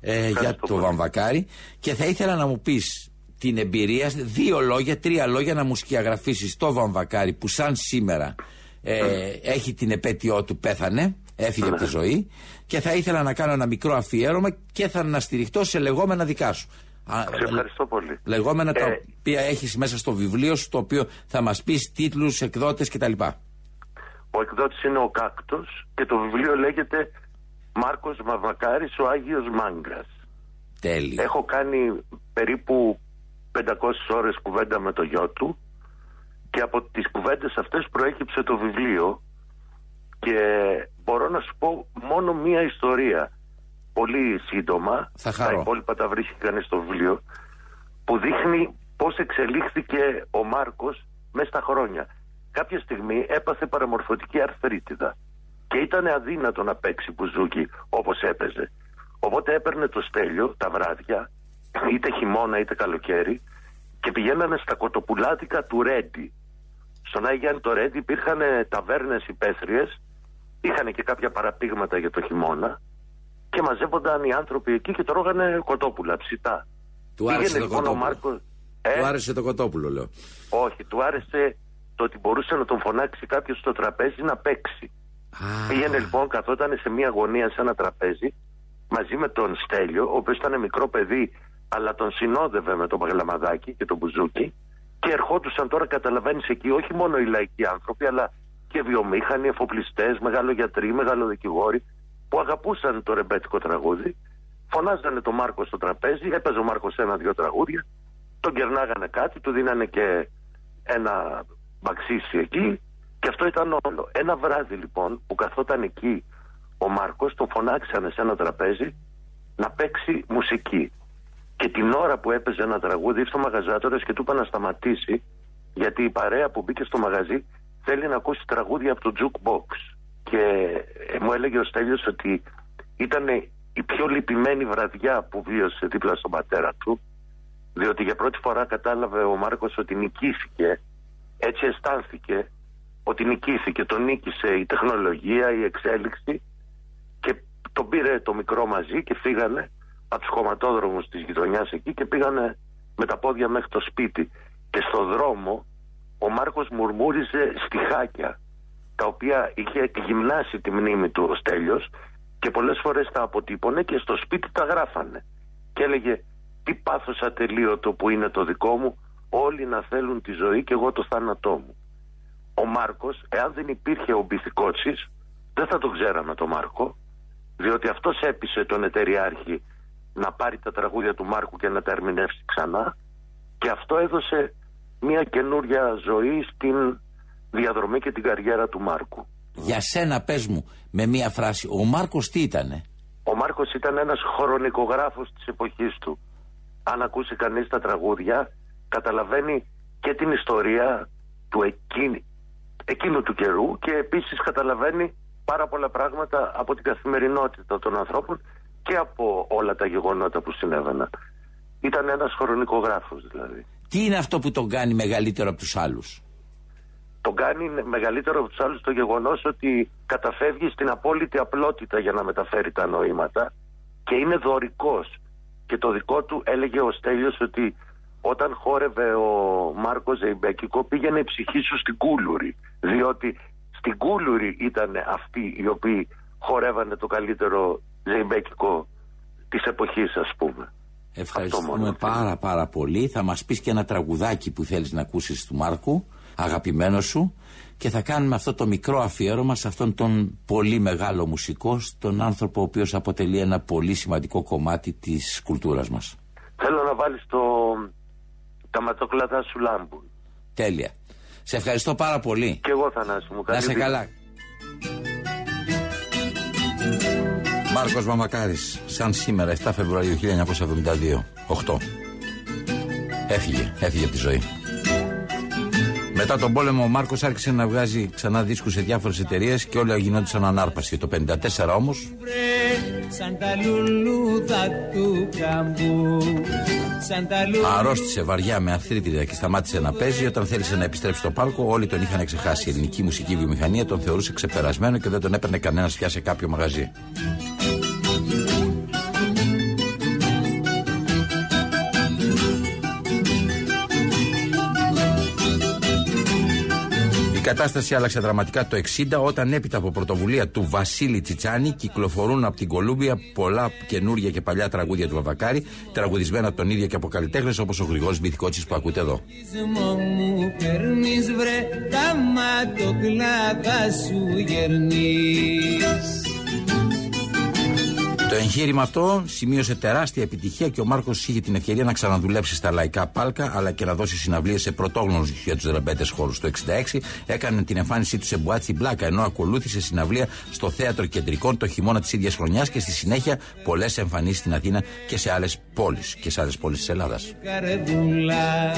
ε, για το βαμβακάρι και θα ήθελα να μου πεις την εμπειρία, δύο λόγια, τρία λόγια να μου σκιαγραφίσεις το βαμβακάρι που σαν σήμερα ε, έχει την επέτειό του, πέθανε, έφυγε από τη ζωή και θα ήθελα να κάνω ένα μικρό αφιέρωμα και θα αναστηριχτώ σε λεγόμενα δικά σου. Α, Σε ευχαριστώ πολύ. Λεγόμενα τα Ε, οποία έχεις μέσα στο βιβλίο σου, το οποίο θα μας πεις τίτλους, εκδότες κτλ. Ο εκδότης είναι ο Κάκτος και το βιβλίο λέγεται Μάρκος Μαυρακάρης, ο Άγιος Μάγκας. Τέλειο. Έχω κάνει περίπου 500 ώρες κουβέντα με το γιο του και από τις κουβέντες αυτές προέκυψε το βιβλίο και μπορώ να σου πω μόνο μία ιστορία. Πολύ σύντομα Θα χαρώ. τα υπόλοιπα τα βρίσκει κανείς στο βιβλίο που δείχνει πώς εξελίχθηκε ο Μάρκος μέσα στα χρόνια. Κάποια στιγμή έπαθε παραμορφωτική αρθρίτιδα και ήταν αδύνατο να παίξει μπουζούκι όπως έπαιζε. Οπότε έπαιρνε το στέλιο τα βράδια είτε χειμώνα είτε καλοκαίρι και πηγαίνανε στα κοτοπουλάτικα του Ρέντι στον Άγιο Γιάννη το Ρέντι υπήρχαν ταβέρνες υπαίθριες είχαν και κάποια παραπήγματα για το χειμώνα και μαζεύονταν οι άνθρωποι εκεί και τρώγανε κοτόπουλα ψητά. Του άρεσε Πήγαινε το λοιπόν ο κοτόπουλο. Μάρκος ε, Του άρεσε το κοτόπουλο, λέω. όχι, του άρεσε το ότι μπορούσε να τον φωνάξει κάποιος στο τραπέζι να παίξει. Πήγαινε λοιπόν, καθόταν σε μια γωνία σε ένα τραπέζι μαζί με τον Στέλιο, ο οποίος ήταν μικρό παιδί, αλλά τον συνόδευε με το παγλαμαδάκι και το μπουζούκι. Και ερχόντουσαν τώρα, καταλαβαίνεις εκεί, όχι μόνο οι λαϊκοί άνθρωποι, αλλά και βιομήχανοι, εφοπλιστές, μεγαλογιατροί, μεγαλοδικηγόροι, που αγαπούσαν το ρεμπέτικο τραγούδι. Φωνάζανε τον Μάρκο στο τραπέζι, έπαιζε ο Μάρκος ένα-δυο τραγούδια, τον κερνάγανε κάτι, του δίνανε και ένα μπαξίσι εκεί και αυτό ήταν όλο. Ένα βράδυ λοιπόν που καθόταν εκεί ο Μάρκος τον φωνάξανε σε ένα τραπέζι να παίξει μουσική. Και την ώρα που έπαιζε ένα τραγούδι ήρθε ο μαγαζάτορας και του είπα να σταματήσει γιατί η παρέα που μπήκε στο μαγαζί θέλει να ακούσει τραγούδια από το jukebox. Και ε, μου έλεγε ο Στέλιος ότι ήταν η πιο λυπημένη βραδιά που βίωσε δίπλα στον πατέρα του διότι για πρώτη φορά κατάλαβε ο Μάρκος ότι νικήθηκε έτσι αισθάνθηκε ότι νικήθηκε, τον νίκησε η τεχνολογία, η εξέλιξη και τον πήρε το μικρό μαζί και φύγανε από τους χωματόδρομους της γειτονιάς εκεί και πήγανε με τα πόδια μέχρι το σπίτι. Και στο δρόμο ο Μάρκος μουρμούριζε στιχάκια τα οποία είχε γυμνάσει τη μνήμη του ο Στέλιος και πολλές φορές τα αποτύπωνε και στο σπίτι τα γράφανε. Και έλεγε τι πάθος ατελείωτο που είναι το δικό μου όλοι να θέλουν τη ζωή και εγώ το θάνατό μου ο Μάρκος εάν δεν υπήρχε ο Μπιθικότσης δεν θα τον ξέραμε τον Μάρκο διότι αυτός έπεισε τον εταιριάρχη να πάρει τα τραγούδια του Μάρκου και να τα ερμηνεύσει ξανά και αυτό έδωσε μια καινούρια ζωή στην διαδρομή και την καριέρα του Μάρκου. Για σένα πες μου με μία φράση, ο Μάρκος τι ήτανε; Ο Μάρκος ήταν ένας χρονικογράφος της εποχής του. Αν ακούσει κανείς τα τραγούδια, καταλαβαίνει και την ιστορία του εκείνη, εκείνου του καιρού και επίσης καταλαβαίνει πάρα πολλά πράγματα από την καθημερινότητα των ανθρώπων και από όλα τα γεγονότα που συνέβαιναν. Ήταν ένας χρονικογράφος δηλαδή. Τι είναι αυτό που τον κάνει μεγαλύτερο από τους άλλους; Τον κάνει μεγαλύτερο από τους άλλους το γεγονός ότι καταφεύγει στην απόλυτη απλότητα για να μεταφέρει τα νοήματα και είναι δωρικός. Και το δικό του έλεγε ο Στέλιος ότι όταν χόρευε ο Μάρκος Ζεϊμπέκικο πήγαινε η ψυχή σου στην Κούλουρη. Διότι στην Κούλουρη ήταν αυτοί οι οποίοι χορεύανε το καλύτερο Ζεϊμπέκικο της εποχής ας πούμε. Ευχαριστούμε πάρα πάρα πολύ. Θα μας πεις και ένα τραγουδάκι που θέλεις να ακούσεις του Μάρκου, αγαπημένο σου, και θα κάνουμε αυτό το μικρό αφιέρωμα σε αυτόν τον πολύ μεγάλο μουσικό, στον άνθρωπο ο οποίος αποτελεί ένα πολύ σημαντικό κομμάτι της κουλτούρας μας. να βάλεις το. Τα ματόκλαδα σου λάμπουν. Τέλεια. Σε ευχαριστώ πάρα πολύ. Και εγώ Θανάση μου. Να καλή σε δύναμη. καλά. Μάρκος Μαμακάρης, σαν σήμερα 7 Φεβρουαρίου 1972, 8. Έφυγε, έφυγε από τη ζωή. Μετά τον πόλεμο ο Μάρκος άρχισε να βγάζει ξανά δίσκους σε διάφορες εταιρείες και όλα γινόντουσαν ανάρπαση. Το 54 όμως Σαν τα λουλούδα του καμπού Σαν τα λουλούδα αρρώστησε βαριά με αρθρίτιδα και σταμάτησε να παίζει. Όταν θέλησε να επιστρέψει στο πάλκο, όλοι τον είχαν ξεχάσει. Η ελληνική μουσική βιομηχανία τον θεωρούσε ξεπερασμένο και δεν τον έπαιρνε κανένας πια σε κάποιο μαγαζί. Κατάσταση άλλαξε δραματικά το 60 όταν έπειτα από πρωτοβουλία του Βασίλη Τσιτσάνη κυκλοφορούν από την Κολούμπια πολλά καινούργια και παλιά τραγούδια του Βαβακάρη, τραγουδισμένα από τον ίδιο και από καλλιτέχνες όπως ο Γρηγόρης Μπιθικότσι που ακούτε εδώ. Σμό μου Το εγχείρημα αυτό σημείωσε τεράστια επιτυχία και ο Μάρκος είχε την ευκαιρία να ξαναδουλέψει στα λαϊκά πάλκα αλλά και να δώσει συναυλίες σε πρωτόγνωρους για τους ρεμπέτες χώρους. Το 66 έκανε την εμφάνισή του σε μπουάτσι μπλάκα ενώ ακολούθησε συναυλία στο θέατρο κεντρικών το χειμώνα της ίδιας χρονιάς και στη συνέχεια πολλές εμφανίσεις στην Αθήνα και σε άλλες πόλεις και σε άλλες πόλεις της Ελλάδας. Καρδούλα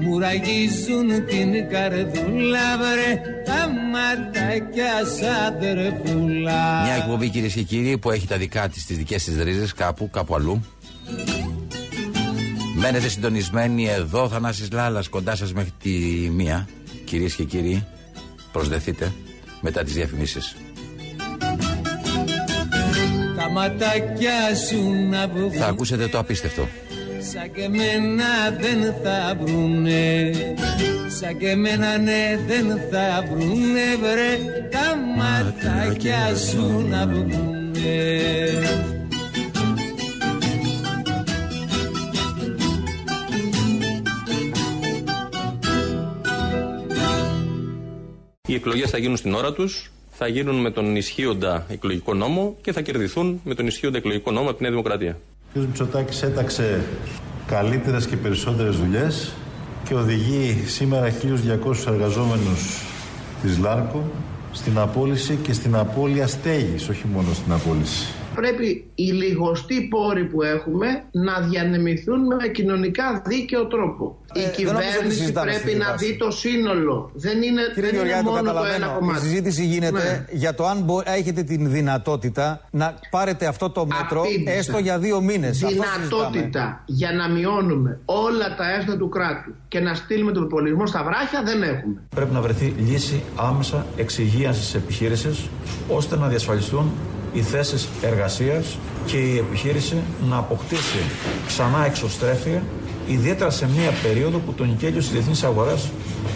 Μου ραγίζουν την καρδούλα βρε Τα ματάκια σαν τερφούλα Μια εκπομπή κυρίες και κύριοι που έχει τα δικά τη, τι δικές της ρίζες κάπου, κάπου αλλού. Μένετε συντονισμένοι εδώ, Θανάσης Λάλας, κοντά σας μέχρι τη μία. Κυρίες και κύριοι, προσδεθείτε μετά τις διαφημίσεις. Τα ματάκια σου να βγουν Θα ακούσετε το απίστευτο. Σαν και εμένα δεν θα βρουνε Σαν και εμένα ναι δεν θα βρουνε βρε Τα ματάκια σου να βγουνε Οι εκλογές θα γίνουν στην ώρα τους, θα γίνουν με τον ισχύοντα εκλογικό νόμο και θα κερδιθούν με τον ισχύοντα εκλογικό νόμο από τη Νέα Δημοκρατία. Ο κ. Μητσοτάκης έταξε καλύτερες και περισσότερες δουλειές και οδηγεί σήμερα 1.200 εργαζόμενους της ΛΑΡΚΟ στην απόλυση και στην απώλεια στέγης, όχι μόνο στην απόλυση. Πρέπει οι λιγοστοί πόροι που έχουμε να διανεμηθούν με κοινωνικά δίκαιο τρόπο. Ε, η δεν νομίζω ότι κυβέρνηση συζητάμε πρέπει στη να βάση. δει το σύνολο. Δεν είναι, Κύριε δεν είναι Γεωργιάδη, το μόνο το καταλαβαίνω. ένα Η κομμάτι. συζήτηση γίνεται Ναι. για το αν μπο- έχετε την δυνατότητα να πάρετε αυτό το μέτρο Απήντησα. έστω για δύο μήνες. Δυνατότητα για να μειώνουμε όλα τα έσοδα του κράτους και να στείλουμε τον πολιτισμό στα βράχια δεν έχουμε. Πρέπει να βρεθεί λύση άμεσα εξυγίανσης της επιχείρησης ώστε να διασφαλιστούν οι θέσεις εργασίας και η επιχείρηση να αποκτήσει ξανά εξωστρέφεια ιδιαίτερα σε μια περίοδο που το νικέλιο στις διεθνείς αγορές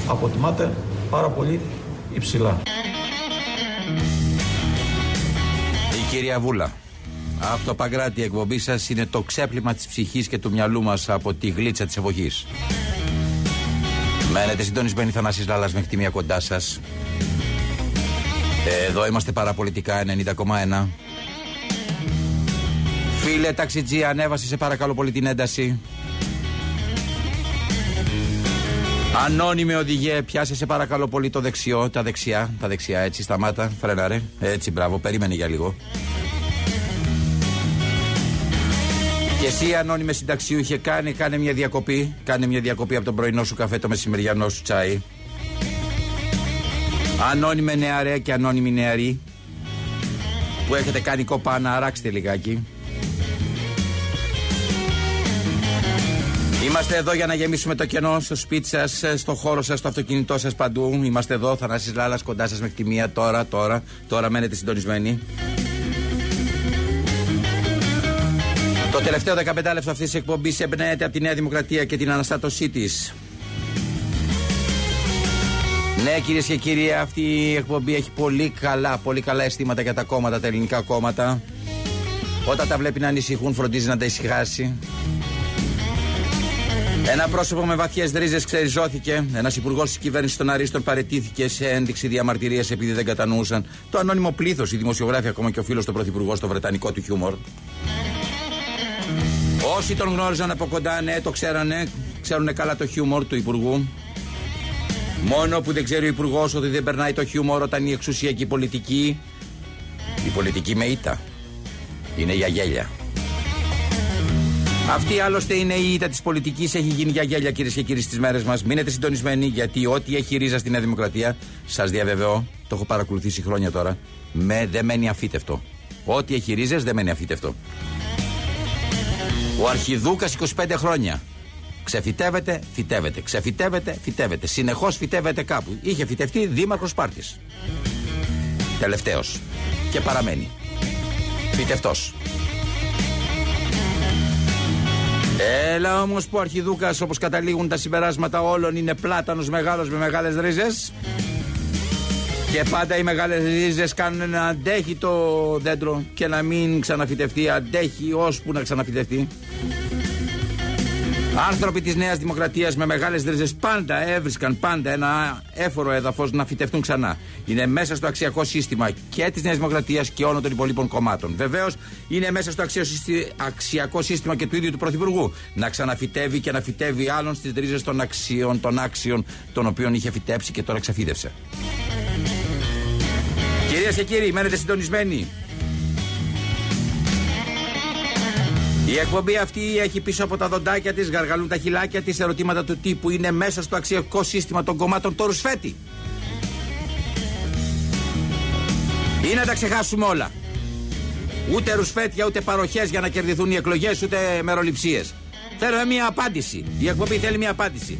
αποτιμάται πάρα πολύ υψηλά. Η κυρία Βούλα. Από το Παγκράτη η εκπομπή σας είναι το ξέπλυμα της ψυχής και του μυαλού μας από τη γλίτσα της εποχής. Μένετε συντονισμένοι Θανάσης Λάλλας μέχρι τη μία κοντά σας. Εδώ είμαστε παραπολιτικά 90,1. Φίλε ταξιτζή, ανέβασε σε παρακαλώ πολύ την ένταση. Ανώνυμη οδηγέ, πιάσε σε παρακαλώ πολύ το δεξιό, τα δεξιά, τα δεξιά, έτσι σταμάτα, φρέναρε. Έτσι, μπράβο, περίμενε για λίγο. Και εσύ, ανώνυμε συνταξιούχε, κάνε, κάνε μια διακοπή. Κάνε μια διακοπή από τον πρωινό σου καφέ, το μεσημεριανό σου τσάι. Ανώνυμε νεαρέ και ανώνυμοι νεαροί που έχετε κάνει κοπά να αράξετε λιγάκι. Είμαστε εδώ για να γεμίσουμε το κενό στο σπίτι σας, στο χώρο σας, στο αυτοκίνητό σας παντού. Είμαστε εδώ, Θανάσης Λάλλας κοντά σας μέχρι τη μία τώρα, τώρα. Τώρα μένετε συντονισμένοι. Το τελευταίο 15 λεπτό αυτής της εκπομπής εμπνέεται από τη Νέα Δημοκρατία και την αναστάτωσή της. Ναι, κυρίες και κύριοι, αυτή η εκπομπή έχει πολύ καλά, πολύ καλά αισθήματα για τα κόμματα, τα ελληνικά κόμματα. Όταν τα βλέπει να ανησυχούν, φροντίζει να τα ησυχάσει. Ένα πρόσωπο με βαθιές ρίζες ξεριζώθηκε. Ένας υπουργός της κυβέρνησης των Αρίστων παρετήθηκε σε ένδειξη διαμαρτυρίας επειδή δεν κατανοούσαν το ανώνυμο πλήθος, οι δημοσιογράφοι, ακόμα και ο φίλος του πρωθυπουργό στο βρετανικό του χιούμορ. Όσοι τον γνώριζαν από κοντά, ναι, το ξέρανε. Ξέρουν καλά το χιούμορ του Υπουργού. Μόνο που δεν ξέρει ο Υπουργός ότι δεν περνάει το χιούμορ όταν η εξουσία και η πολιτική. Η πολιτική με ήττα. Είναι για γέλια. Αυτή άλλωστε είναι η ήττα της πολιτικής. Έχει γίνει για γέλια κυρίες και κύριοι στις μέρες μας. Μείνετε συντονισμένοι γιατί ό,τι έχει ρίζα στη Νέα Δημοκρατία, σας διαβεβαιώ, το έχω παρακολουθήσει χρόνια τώρα, με δεν μένει αφήτευτο. Ό,τι έχει ρίζες δεν μένει αφήτευτο. Ο Αρχιδούκας 25 χρόνια. Ξεφυτεύεται, φυτεύεται. Ξεφυτεύεται, φυτεύεται. Συνεχώς φυτεύεται κάπου. Είχε φυτευτεί δήμαρχος Σπάρτης. Τελευταίος. Και παραμένει. Φυτευτός. Έλα όμως που ο Αρχιδούκας, όπως καταλήγουν τα συμπεράσματα όλων, είναι πλάτανος μεγάλος με μεγάλες ρίζες. Και πάντα οι μεγάλες ρίζες κάνουν να αντέχει το δέντρο και να μην ξαναφυτευτεί. Αντέχει ώσπου να ξαναφυτευτεί. Άνθρωποι της Νέας Δημοκρατίας με μεγάλες ρίζες πάντα έβρισκαν πάντα ένα έφορο έδαφος να φυτευτούν ξανά. Είναι μέσα στο αξιακό σύστημα και της Νέας Δημοκρατίας και όλων των υπολείπων κομμάτων. Βεβαίως είναι μέσα στο αξιακό σύστημα και του ίδιου του Πρωθυπουργού να ξαναφυτεύει και να φυτεύει άλλων στις ρίζες των αξιών, των άξιων των οποίων είχε φυτέψει και τώρα ξαφύτευσε. Κυρίες και κύριοι, μένετε συντονισμένοι. Η εκπομπή αυτή έχει πίσω από τα δοντάκια της, γαργαλούν τα χιλάκια της ερωτήματα του τύπου είναι μέσα στο αξιακό σύστημα των κομμάτων το ρουσφέτη. Ή να τα ξεχάσουμε όλα. Ούτε ρουσφέτια, ούτε παροχές για να κερδιθούν οι εκλογές, ούτε μεροληψίες. Θέλω μια απάντηση. Η εκπομπή θέλει μια απάντηση.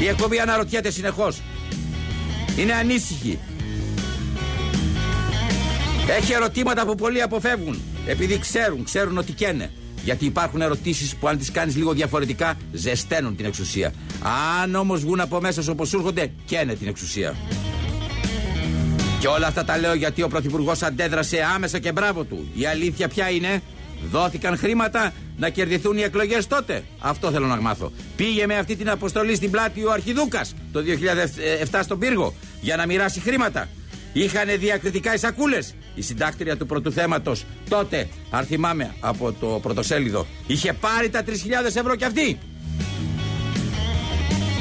Η εκπομπή αναρωτιέται συνεχώς. Είναι ανήσυχη. Έχει ερωτήματα που πολλοί αποφεύγουν. Επειδή ξέρουν, ξέρουν ότι καίνε. Γιατί υπάρχουν ερωτήσεις που αν τις κάνεις λίγο διαφορετικά, ζεσταίνουν την εξουσία. Αν όμως βγουν από μέσα σου όπως έρχονται, καίνε την εξουσία. Και όλα αυτά τα λέω γιατί ο Πρωθυπουργός αντέδρασε άμεσα και μπράβο του. Η αλήθεια ποια είναι, δόθηκαν χρήματα να κερδιθούν οι εκλογές τότε. Αυτό θέλω να μάθω. Πήγε με αυτή την αποστολή στην πλάτη ο Αρχιδούκας το 2007 στον πύργο για να μοιράσει χρήματα. Είχαν διακριτικά οι σακούλες. Η συντάκτρια του πρωτού θέματος τότε, αν θυμάμαι από το πρωτοσέλιδο, είχε πάρει τα 3.000 ευρώ κι αυτή.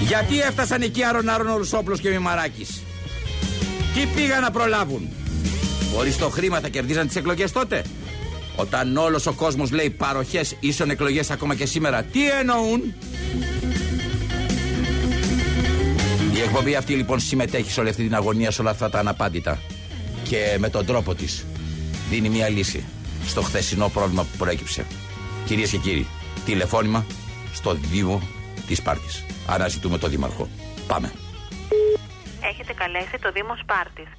Γιατί έφτασαν εκεί Άρον ο Ρουσόπλο και Μημαράκης; Τι πήγαν να προλάβουν; Χωρίς το χρήμα θα κερδίζαν τις εκλογές τότε; Όταν όλος ο κόσμος λέει παροχές ίσον εκλογές ακόμα και σήμερα, τι εννοούν; Η εκπομπή αυτή λοιπόν συμμετέχει σε όλη αυτή την αγωνία, σε όλα αυτά τα αναπάντητα. Και με τον τρόπο της δίνει μια λύση στο χθεσινό πρόβλημα που προέκυψε. Κυρίες και κύριοι, τηλεφώνημα στο Δήμο της Πάρτης. Αναζητούμε τον Δήμαρχο. Πάμε. Έχετε καλέσει το Δήμο Σπάρτης.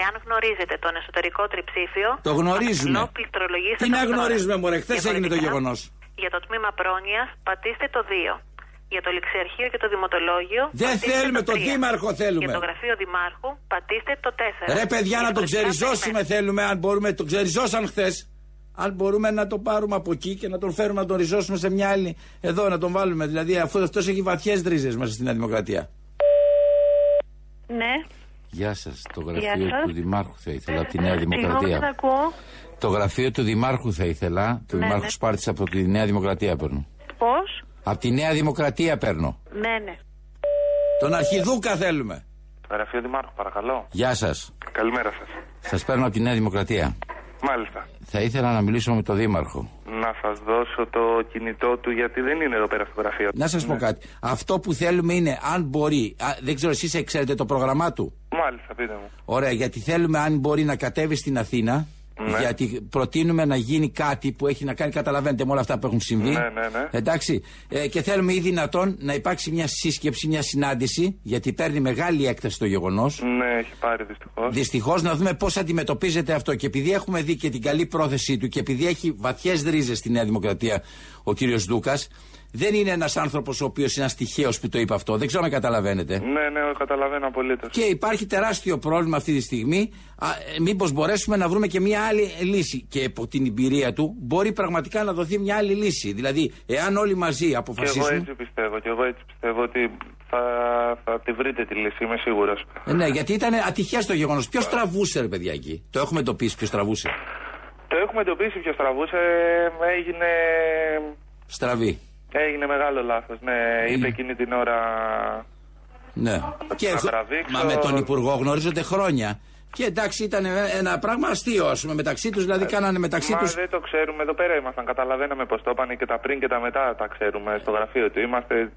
Εάν γνωρίζετε τον εσωτερικό τριψήφιο. Το γνωρίζουμε. παρακαλώ, πληκτρολογήστε Τι το να στο γνωρίζουμε, Μωρέ, χθες έγινε το Διαφορετικά, γεγονός. Για το τμήμα πρόνοιας, πατήστε το 2. Για το ληξιαρχείο και το δημοτολόγιο. Δεν πατήστε θέλουμε, το τον 3. δήμαρχο θέλουμε. Για το γραφείο δημάρχου, πατήστε το 4. Ρε παιδιά, Για να το τον Εθνικό ξεριζώσουμε θέλουμε, αν μπορούμε. Τον ξεριζώσαν χθες. Αν μπορούμε να το πάρουμε από εκεί και να τον φέρουμε να τον ριζώσουμε σε μια άλλη. Εδώ να τον βάλουμε. Δηλαδή, αφού αυτός έχει βαθιές ρίζες μέσα στην Νέα Δημοκρατία. Ναι. Γεια σας. Το Γεια γραφείο σας. του Δημάρχου θα ήθελα από τη Νέα Συγγνώμη, δεν Δημοκρατία. ακούω. Το γραφείο του Δημάρχου θα ήθελα. Του Ναι, Δημάρχου ναι. Σπάρτης από τη Νέα Δημοκρατία παίρνω. Πώ; Από τη Νέα Δημοκρατία παίρνω. Ναι, ναι. Τον Αρχιδούκα θέλουμε. Γραφείο Δημάρχου, παρακαλώ. Γεια σας. Καλημέρα σας. Σας παίρνω από τη Νέα Δημοκρατία. Μάλιστα. Θα ήθελα να μιλήσω με τον Δήμαρχο. Να σας δώσω το κινητό του γιατί δεν είναι εδώ πέρα στο γραφείο. Να σας πω κάτι. Αυτό που θέλουμε είναι, αν μπορεί. α, δεν ξέρω, εσείς ξέρετε το πρόγραμμά του; Μάλιστα, πείτε μου. Ωραία, γιατί θέλουμε, αν μπορεί να κατέβει στην Αθήνα. Ναι. Γιατί προτείνουμε να γίνει κάτι που έχει να κάνει, καταλαβαίνετε, με όλα αυτά που έχουν συμβεί. Ναι, ναι, ναι. Εντάξει. Ε, και θέλουμε ή δυνατόν να υπάρξει μια σύσκεψη, μια συνάντηση, γιατί παίρνει μεγάλη έκταση το γεγονός. Ναι, έχει πάρει δυστυχώς. Δυστυχώς να δούμε πώς αντιμετωπίζεται αυτό. Και επειδή έχουμε δει και την καλή πρόθεσή του και επειδή έχει βαθιές ρίζες στη Νέα Δημοκρατία ο κύριος Δούκας, δεν είναι ένας άνθρωπος ο οποίος είναι ένα τυχαίο που το είπε αυτό. Δεν ξέρω αν με καταλαβαίνετε. Ναι, ναι, καταλαβαίνω απολύτως. Και υπάρχει τεράστιο πρόβλημα αυτή τη στιγμή. Μήπως μπορέσουμε να βρούμε και μια άλλη λύση. Και από την εμπειρία του μπορεί πραγματικά να δοθεί μια άλλη λύση. Δηλαδή, εάν όλοι μαζί Και εγώ αποφασίσουν. έτσι πιστεύω. Και εγώ έτσι πιστεύω ότι θα, θα τη βρείτε τη λύση, είμαι σίγουρος. Ε, ναι, γιατί ήταν ατυχέ το γεγονός. Ποιος τραβούσε, ρε παιδιά, εκεί; Το έχουμε εντοπίσει ποιος τραβούσε; Το έχουμε εντοπίσει ποιος τραβούσε. Έγινε. Στραβή. Έγινε μεγάλο λάθος. Ναι, είπε εκείνη την ώρα. Ναι. Και Να τραβήξω. μα με τον Υπουργό γνωρίζονται χρόνια. Και εντάξει, ήταν ένα πράγμα αστείο, ας πούμε, μεταξύ τους, δηλαδή κάνανε μεταξύ Μα του. δεν το ξέρουμε. Εδώ πέρα ήμασταν. Καταλαβαίναμε πώ το είπαν και τα πριν και τα μετά τα ξέρουμε στο γραφείο του. Είμαστε.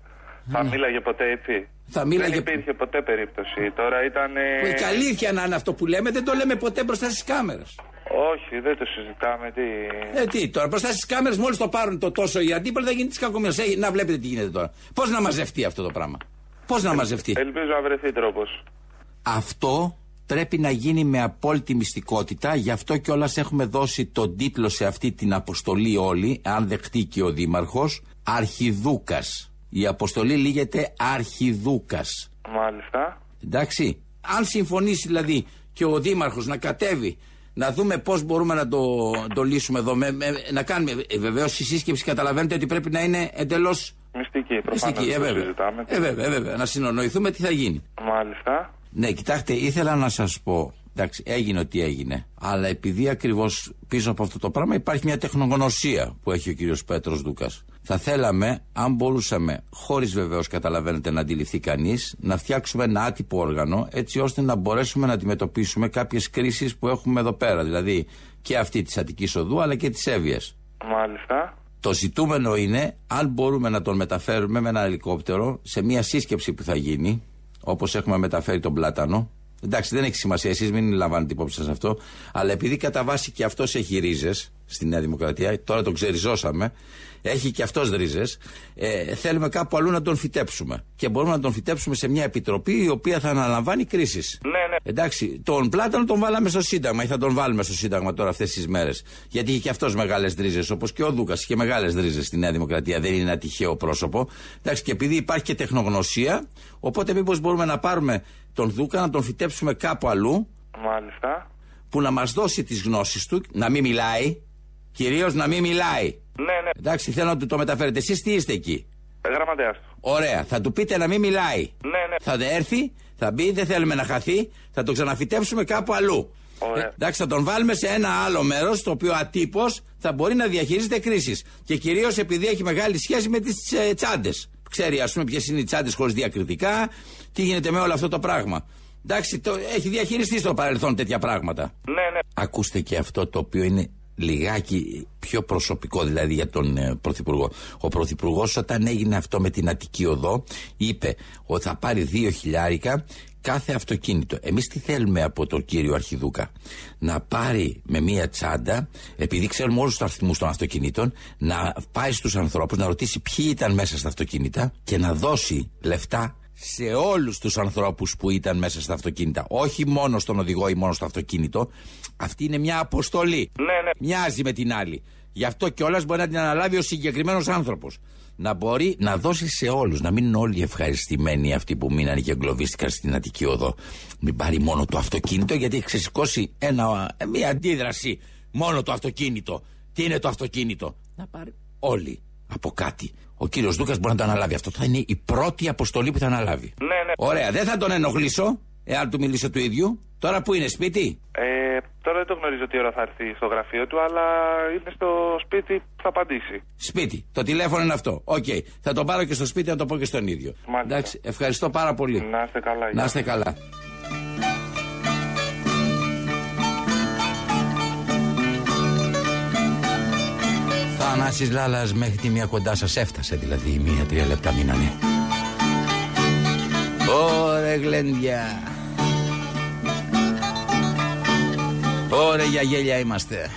Θα μίλαγε ποτέ έτσι; Θα μίλαγε- Δεν υπήρχε ποτέ περίπτωση. Τώρα ήταν. ε, Η αλήθεια να είναι αυτό που λέμε, δεν το λέμε ποτέ μπροστά στις κάμερες. Όχι, δεν το συζητάμε. Τι. Ε, τι τώρα, μπροστά στι κάμερε, μόλις το πάρουν το τόσο οι αντίπαλοι, θα γίνει της κακομοίρα. Να βλέπετε τι γίνεται τώρα. Πώς να μαζευτεί αυτό το πράγμα; Πώς να μαζευτεί; Ελπίζω να βρεθεί τρόπος. Αυτό πρέπει να γίνει με απόλυτη μυστικότητα. Γι' αυτό κιόλας έχουμε δώσει τον τίτλο σε αυτή την αποστολή όλοι, αν δεχτεί και ο Δήμαρχος, Αρχιδούκας. Η αποστολή λέγεται Αρχιδούκας. Μάλιστα. Εντάξει. Αν συμφωνήσει δηλαδή και ο Δήμαρχος να κατέβει, να δούμε πώς μπορούμε να το, το λύσουμε εδώ, με, με- να κάνουμε. Ε, Βεβαίως η σύσκεψη καταλαβαίνετε ότι πρέπει να είναι εντελώς. Μυστική, προφανώς. Μυστική, ε, βέβαια. συζητάμε. Ε, βέβαια, ε, βέβαια. Να συνονοηθούμε τι θα γίνει. Μάλιστα. Ναι, κοιτάξτε, ήθελα να σας πω. Εντάξει, έγινε ό,τι έγινε. Αλλά επειδή ακριβώς πίσω από αυτό το πράγμα υπάρχει μια τεχνογνωσία που έχει ο κύριος Πέτρος Δούκας. Θα θέλαμε, αν μπορούσαμε, χωρίς βεβαίως καταλαβαίνετε να αντιληφθεί κανείς, να φτιάξουμε ένα άτυπο όργανο έτσι ώστε να μπορέσουμε να αντιμετωπίσουμε κάποιες κρίσεις που έχουμε εδώ πέρα. Δηλαδή και αυτή της Αττικής Οδού αλλά και της Εύβοιας. Μάλιστα. Το ζητούμενο είναι αν μπορούμε να τον μεταφέρουμε με ένα ελικόπτερο σε μια σύσκεψη που θα γίνει, όπως έχουμε μεταφέρει τον Πλάτανο. Εντάξει, δεν έχει σημασία, εσείς μην λαμβάνετε υπόψη σας αυτό. Αλλά επειδή κατά βάση και αυτός έχει ρίζες στη Νέα Δημοκρατία, τώρα τον ξεριζώσαμε, έχει και αυτός ρίζες, ε, θέλουμε κάπου αλλού να τον φυτέψουμε. Και μπορούμε να τον φυτέψουμε σε μια επιτροπή η οποία θα αναλαμβάνει κρίσεις. Ναι, ναι. Εντάξει, τον Πλάτανο τον βάλαμε στο Σύνταγμα ή θα τον βάλουμε στο Σύνταγμα τώρα αυτές τις μέρες; Γιατί είχε και αυτός μεγάλες δρίζε, όπως και ο Δούκας είχε μεγάλες δρίζε στη Νέα Δημοκρατία. Δεν είναι ένα τυχαίο πρόσωπο. Εντάξει, και επειδή υπάρχει και τεχνογνωσία, οπότε μήπως μπορούμε να πάρουμε τον Δούκα, να τον φυτέψουμε κάπου αλλού, Μάλιστα. που να μας δώσει τις γνώσεις του, να μην μιλάει. Κυρίως να μην μιλάει. Ναι, ναι. Εντάξει, θέλω να του το μεταφέρετε. Εσείς τι είστε εκεί; Γραμματέας του. Ωραία, θα του πείτε να μην μιλάει. Ναι, ναι. Θα έρθει, θα μπει, δεν θέλουμε να χαθεί, θα τον ξαναφυτέψουμε κάπου αλλού. Ωραία. Ε, εντάξει, θα τον βάλουμε σε ένα άλλο μέρος, το οποίο ατύπως θα μπορεί να διαχειρίζεται κρίσεις. Και κυρίως επειδή έχει μεγάλη σχέση με τις ε, τσάντες. Ξέρει, ας πούμε, ποιες είναι οι τσάντες χωρίς διακριτικά, τι γίνεται με όλο αυτό το πράγμα. Εντάξει, το, έχει διαχειριστεί στο παρελθόν τέτοια πράγματα. Ναι, ναι. Ακούστε και αυτό το οποίο είναι λιγάκι πιο προσωπικό δηλαδή για τον ε, Πρωθυπουργό. Ο Πρωθυπουργός όταν έγινε αυτό με την Αττική Οδό είπε ότι θα πάρει δύο χιλιάρικα κάθε αυτοκίνητο. Εμείς τι θέλουμε από τον κύριο Αρχιδούκα; Να πάρει με μία τσάντα, επειδή ξέρουμε όλους τους αριθμούς των αυτοκινήτων, να πάει στους ανθρώπους, να ρωτήσει ποιοι ήταν μέσα στα αυτοκίνητα και να δώσει λεφτά σε όλους τους ανθρώπους που ήταν μέσα στα αυτοκίνητα. Όχι μόνο στον οδηγό ή μόνο στο αυτοκίνητο. Αυτή είναι μια αποστολή. Ναι, ναι. Μοιάζει με την άλλη. Γι' αυτό κιόλας μπορεί να την αναλάβει ο συγκεκριμένος άνθρωπος. Να μπορεί να δώσει σε όλους, να μην είναι όλοι ευχαριστημένοι αυτοί που μείνανε και εγκλωβίστηκαν στην Αττική Οδό. Μην πάρει μόνο το αυτοκίνητο, γιατί έχει ξεσηκώσει ένα, μια αντίδραση. Μόνο το αυτοκίνητο. Τι είναι το αυτοκίνητο; Να πάρει όλοι από κάτι. Ο κύριος Δούκας μπορεί να το αναλάβει αυτό. Θα είναι η πρώτη αποστολή που θα αναλάβει. Ναι, ναι. Ωραία, δεν θα τον ενοχλήσω, εάν του μιλήσω του ίδιου. Τώρα που είναι σπίτι; Ε, τώρα δεν το γνωρίζω τι ώρα θα έρθει στο γραφείο του, αλλά είναι στο σπίτι που θα απαντήσει. Σπίτι. Το τηλέφωνο είναι αυτό. Οκ. Θα το πάρω και στο σπίτι να το πω και στον ίδιο. Μάλιστα. Εντάξει, ευχαριστώ πάρα πολύ. Να είστε καλά. Να είστε καλά. Θανάσης Λάλας μέχρι τη μία κοντά σας έφτασε δηλαδή η μία τρία λεπτά μείνανε. Ωρε γλέντια. Ωρε για γέλια είμαστε.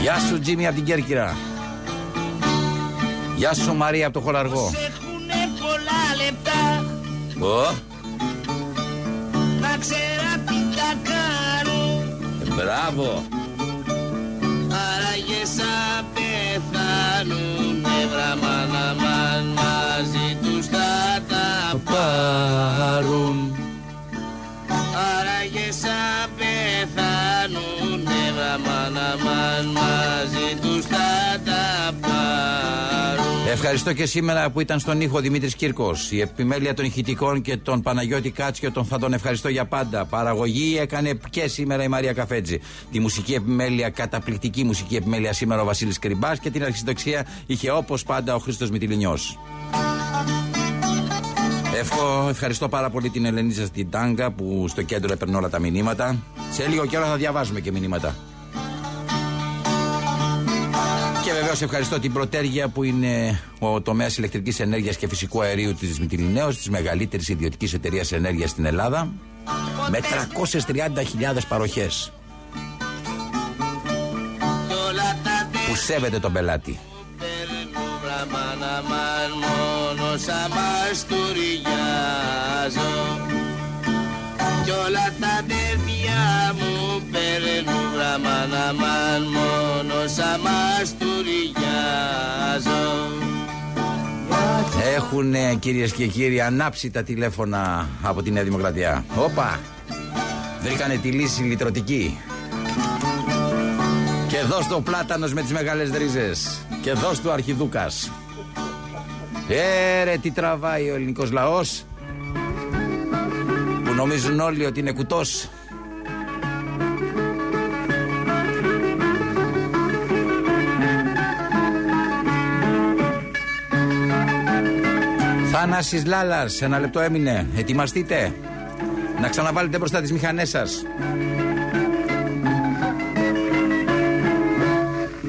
Γεια σου Τζίμι από την Κέρκυρα. Γεια σου Μαρία από το Χολαργό. Έχουνε πολλά λεπτά Ω, να ξέρα τι θα κάνουν ε, μπράβο. Άραγες σαν πεθάνουν Έβραμα να μαν μαζί τους θα τα Πάρουν. Άραγες σαν πεθάνουν Έβραμα να μαν μαζί τους θα τα πάρουν Ευχαριστώ και σήμερα που ήταν στον ήχο ο Δημήτρης Κύρκος. Η επιμέλεια των ηχητικών και τον Παναγιώτη Κάτσιο τον θα τον ευχαριστώ για πάντα. Παραγωγή έκανε και σήμερα η Μαρία Καφέτζη. Τη μουσική επιμέλεια, καταπληκτική μουσική επιμέλεια σήμερα ο Βασίλης Κρυμπάς και την αρχισυντοξία είχε όπως πάντα ο Χρήστος Μητυλινιός. Ευχω, ευχαριστώ πάρα πολύ την Ελενίζα στην Τάγκα που στο κέντρο έπαιρνε όλα τα μηνύματα. Σε λίγο καιρό θα διαβάζουμε και μηνύματα. Και βεβαίως ευχαριστώ την Πρωτέργεια που είναι ο τομέας ηλεκτρικής ενέργειας και φυσικού αερίου της Μητυλινέως, της μεγαλύτερης ιδιωτικής εταιρείας ενέργειας στην Ελλάδα, με 330.000 παροχές. Που σέβεται τον πελάτη. μόνο σαν μαστουριάζω κι όλα τα παιδιά μου παίρνουν γραμμάνα μαν μόνο σαν μαστουριάζω Έχουν κυρίες και κύριοι ανάψει τα τηλέφωνα από τη Νέα Δημοκρατία. Όπα! Βρήκανε τη λύση λυτρωτική. Και δώσ' το πλάτανος με τις μεγάλες δρίζες. Και δώσ' του αρχιδούκας. Ε, ρε, τι τραβάει ο ελληνικός λαός. Που νομίζουν όλοι ότι είναι κουτός. Θάνασης Λάλας, ένα λεπτό έμεινε. Ετοιμαστείτε. Να ξαναβάλετε μπροστά τις μηχανές σας.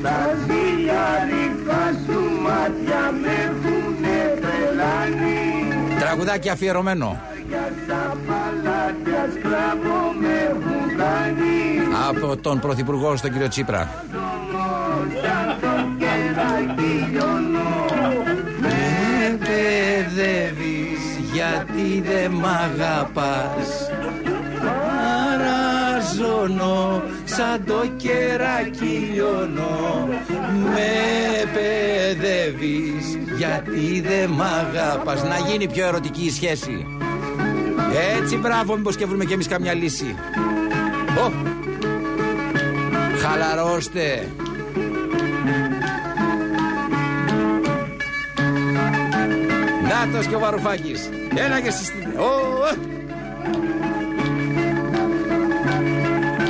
Τα ζηλιάρικα σου μάτια με έχουνε τρελάνει Τραγουδάκι αφιερωμένο. Για τα παλάτια σκλάβο με έχουν κάνει Από τον Πρωθυπουργό στον κύριο Τσίπρα. Γιατί δεν μ' αγαπάς. Παραζώνω σαν το κεράκι λιώνω. Με παιδεύεις γιατί δεν μ' αγαπάς. Να γίνει πιο ερωτική η σχέση. Έτσι μπράβο μήπως και βρούμε κι εμείς καμιά λύση. Ω, Χαλαρώστε. Νάτος και ο Βαρουφάκης Έλα και εσείς Ω, ω.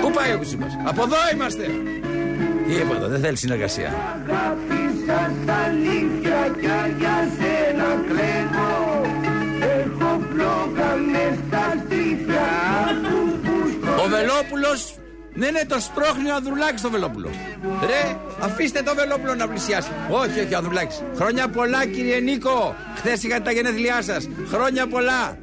Πού πάει ο κουσίμας Από εδώ είμαστε. Τίποτα δεν θέλει συνεργασία. Αγάπησα στα αλήθεια κι για σένα κλαίγω Έχω φλόγα μες στα στήθια. Του που Ο Βελόπουλος ναι, ναι, το σπρώχνει ο Ανδρουλάκης στο Βελόπουλο. Ρε, αφήστε το Βελόπουλο να πλησιάσει. Όχι, όχι, ο Ανδρουλάκης. Χρόνια πολλά, κύριε Νίκο. Χθες είχατε τα γενέθλιά σας. Χρόνια πολλά.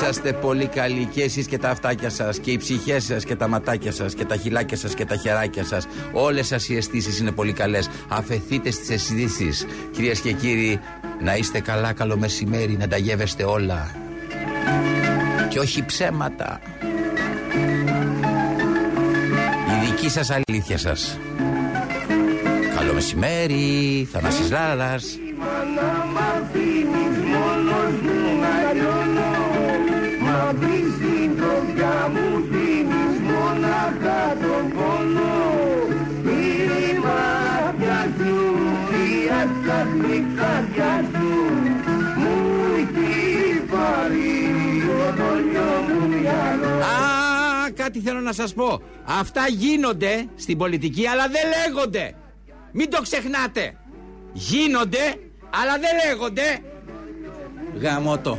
Είσαστε πολύ καλοί και εσείς και τα αυτάκια σας και οι ψυχές σας και τα ματάκια σας και τα χιλάκια σας και τα χεράκια σας. Όλες σας οι αισθήσεις είναι πολύ καλές. Αφαιθείτε στις αισθήσεις. κυρίες και κύριοι να είστε καλά καλό μεσημέρι να τα γεύεστε όλα. Και όχι ψέματα. Η δική σας αλήθεια σας. Καλό μεσημέρι Θανάσης Λάλας να μ' αφήνεις μόνος μου κάτι θέλω να σας πω. Αυτά γίνονται στην πολιτική, αλλά δεν λέγονται. Μην το ξεχνάτε. Γίνονται, αλλά δεν λέγονται. Γαμώτο.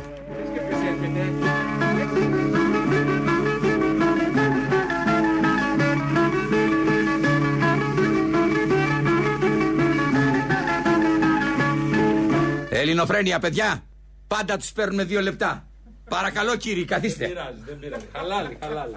Ελληνοφρένια, παιδιά. Πάντα τους παίρνουμε δύο λεπτά. Παρακαλώ κύριοι, καθίστε. Δεν πειράζει, δεν πειράζει. Χαλάλι, χαλάλι.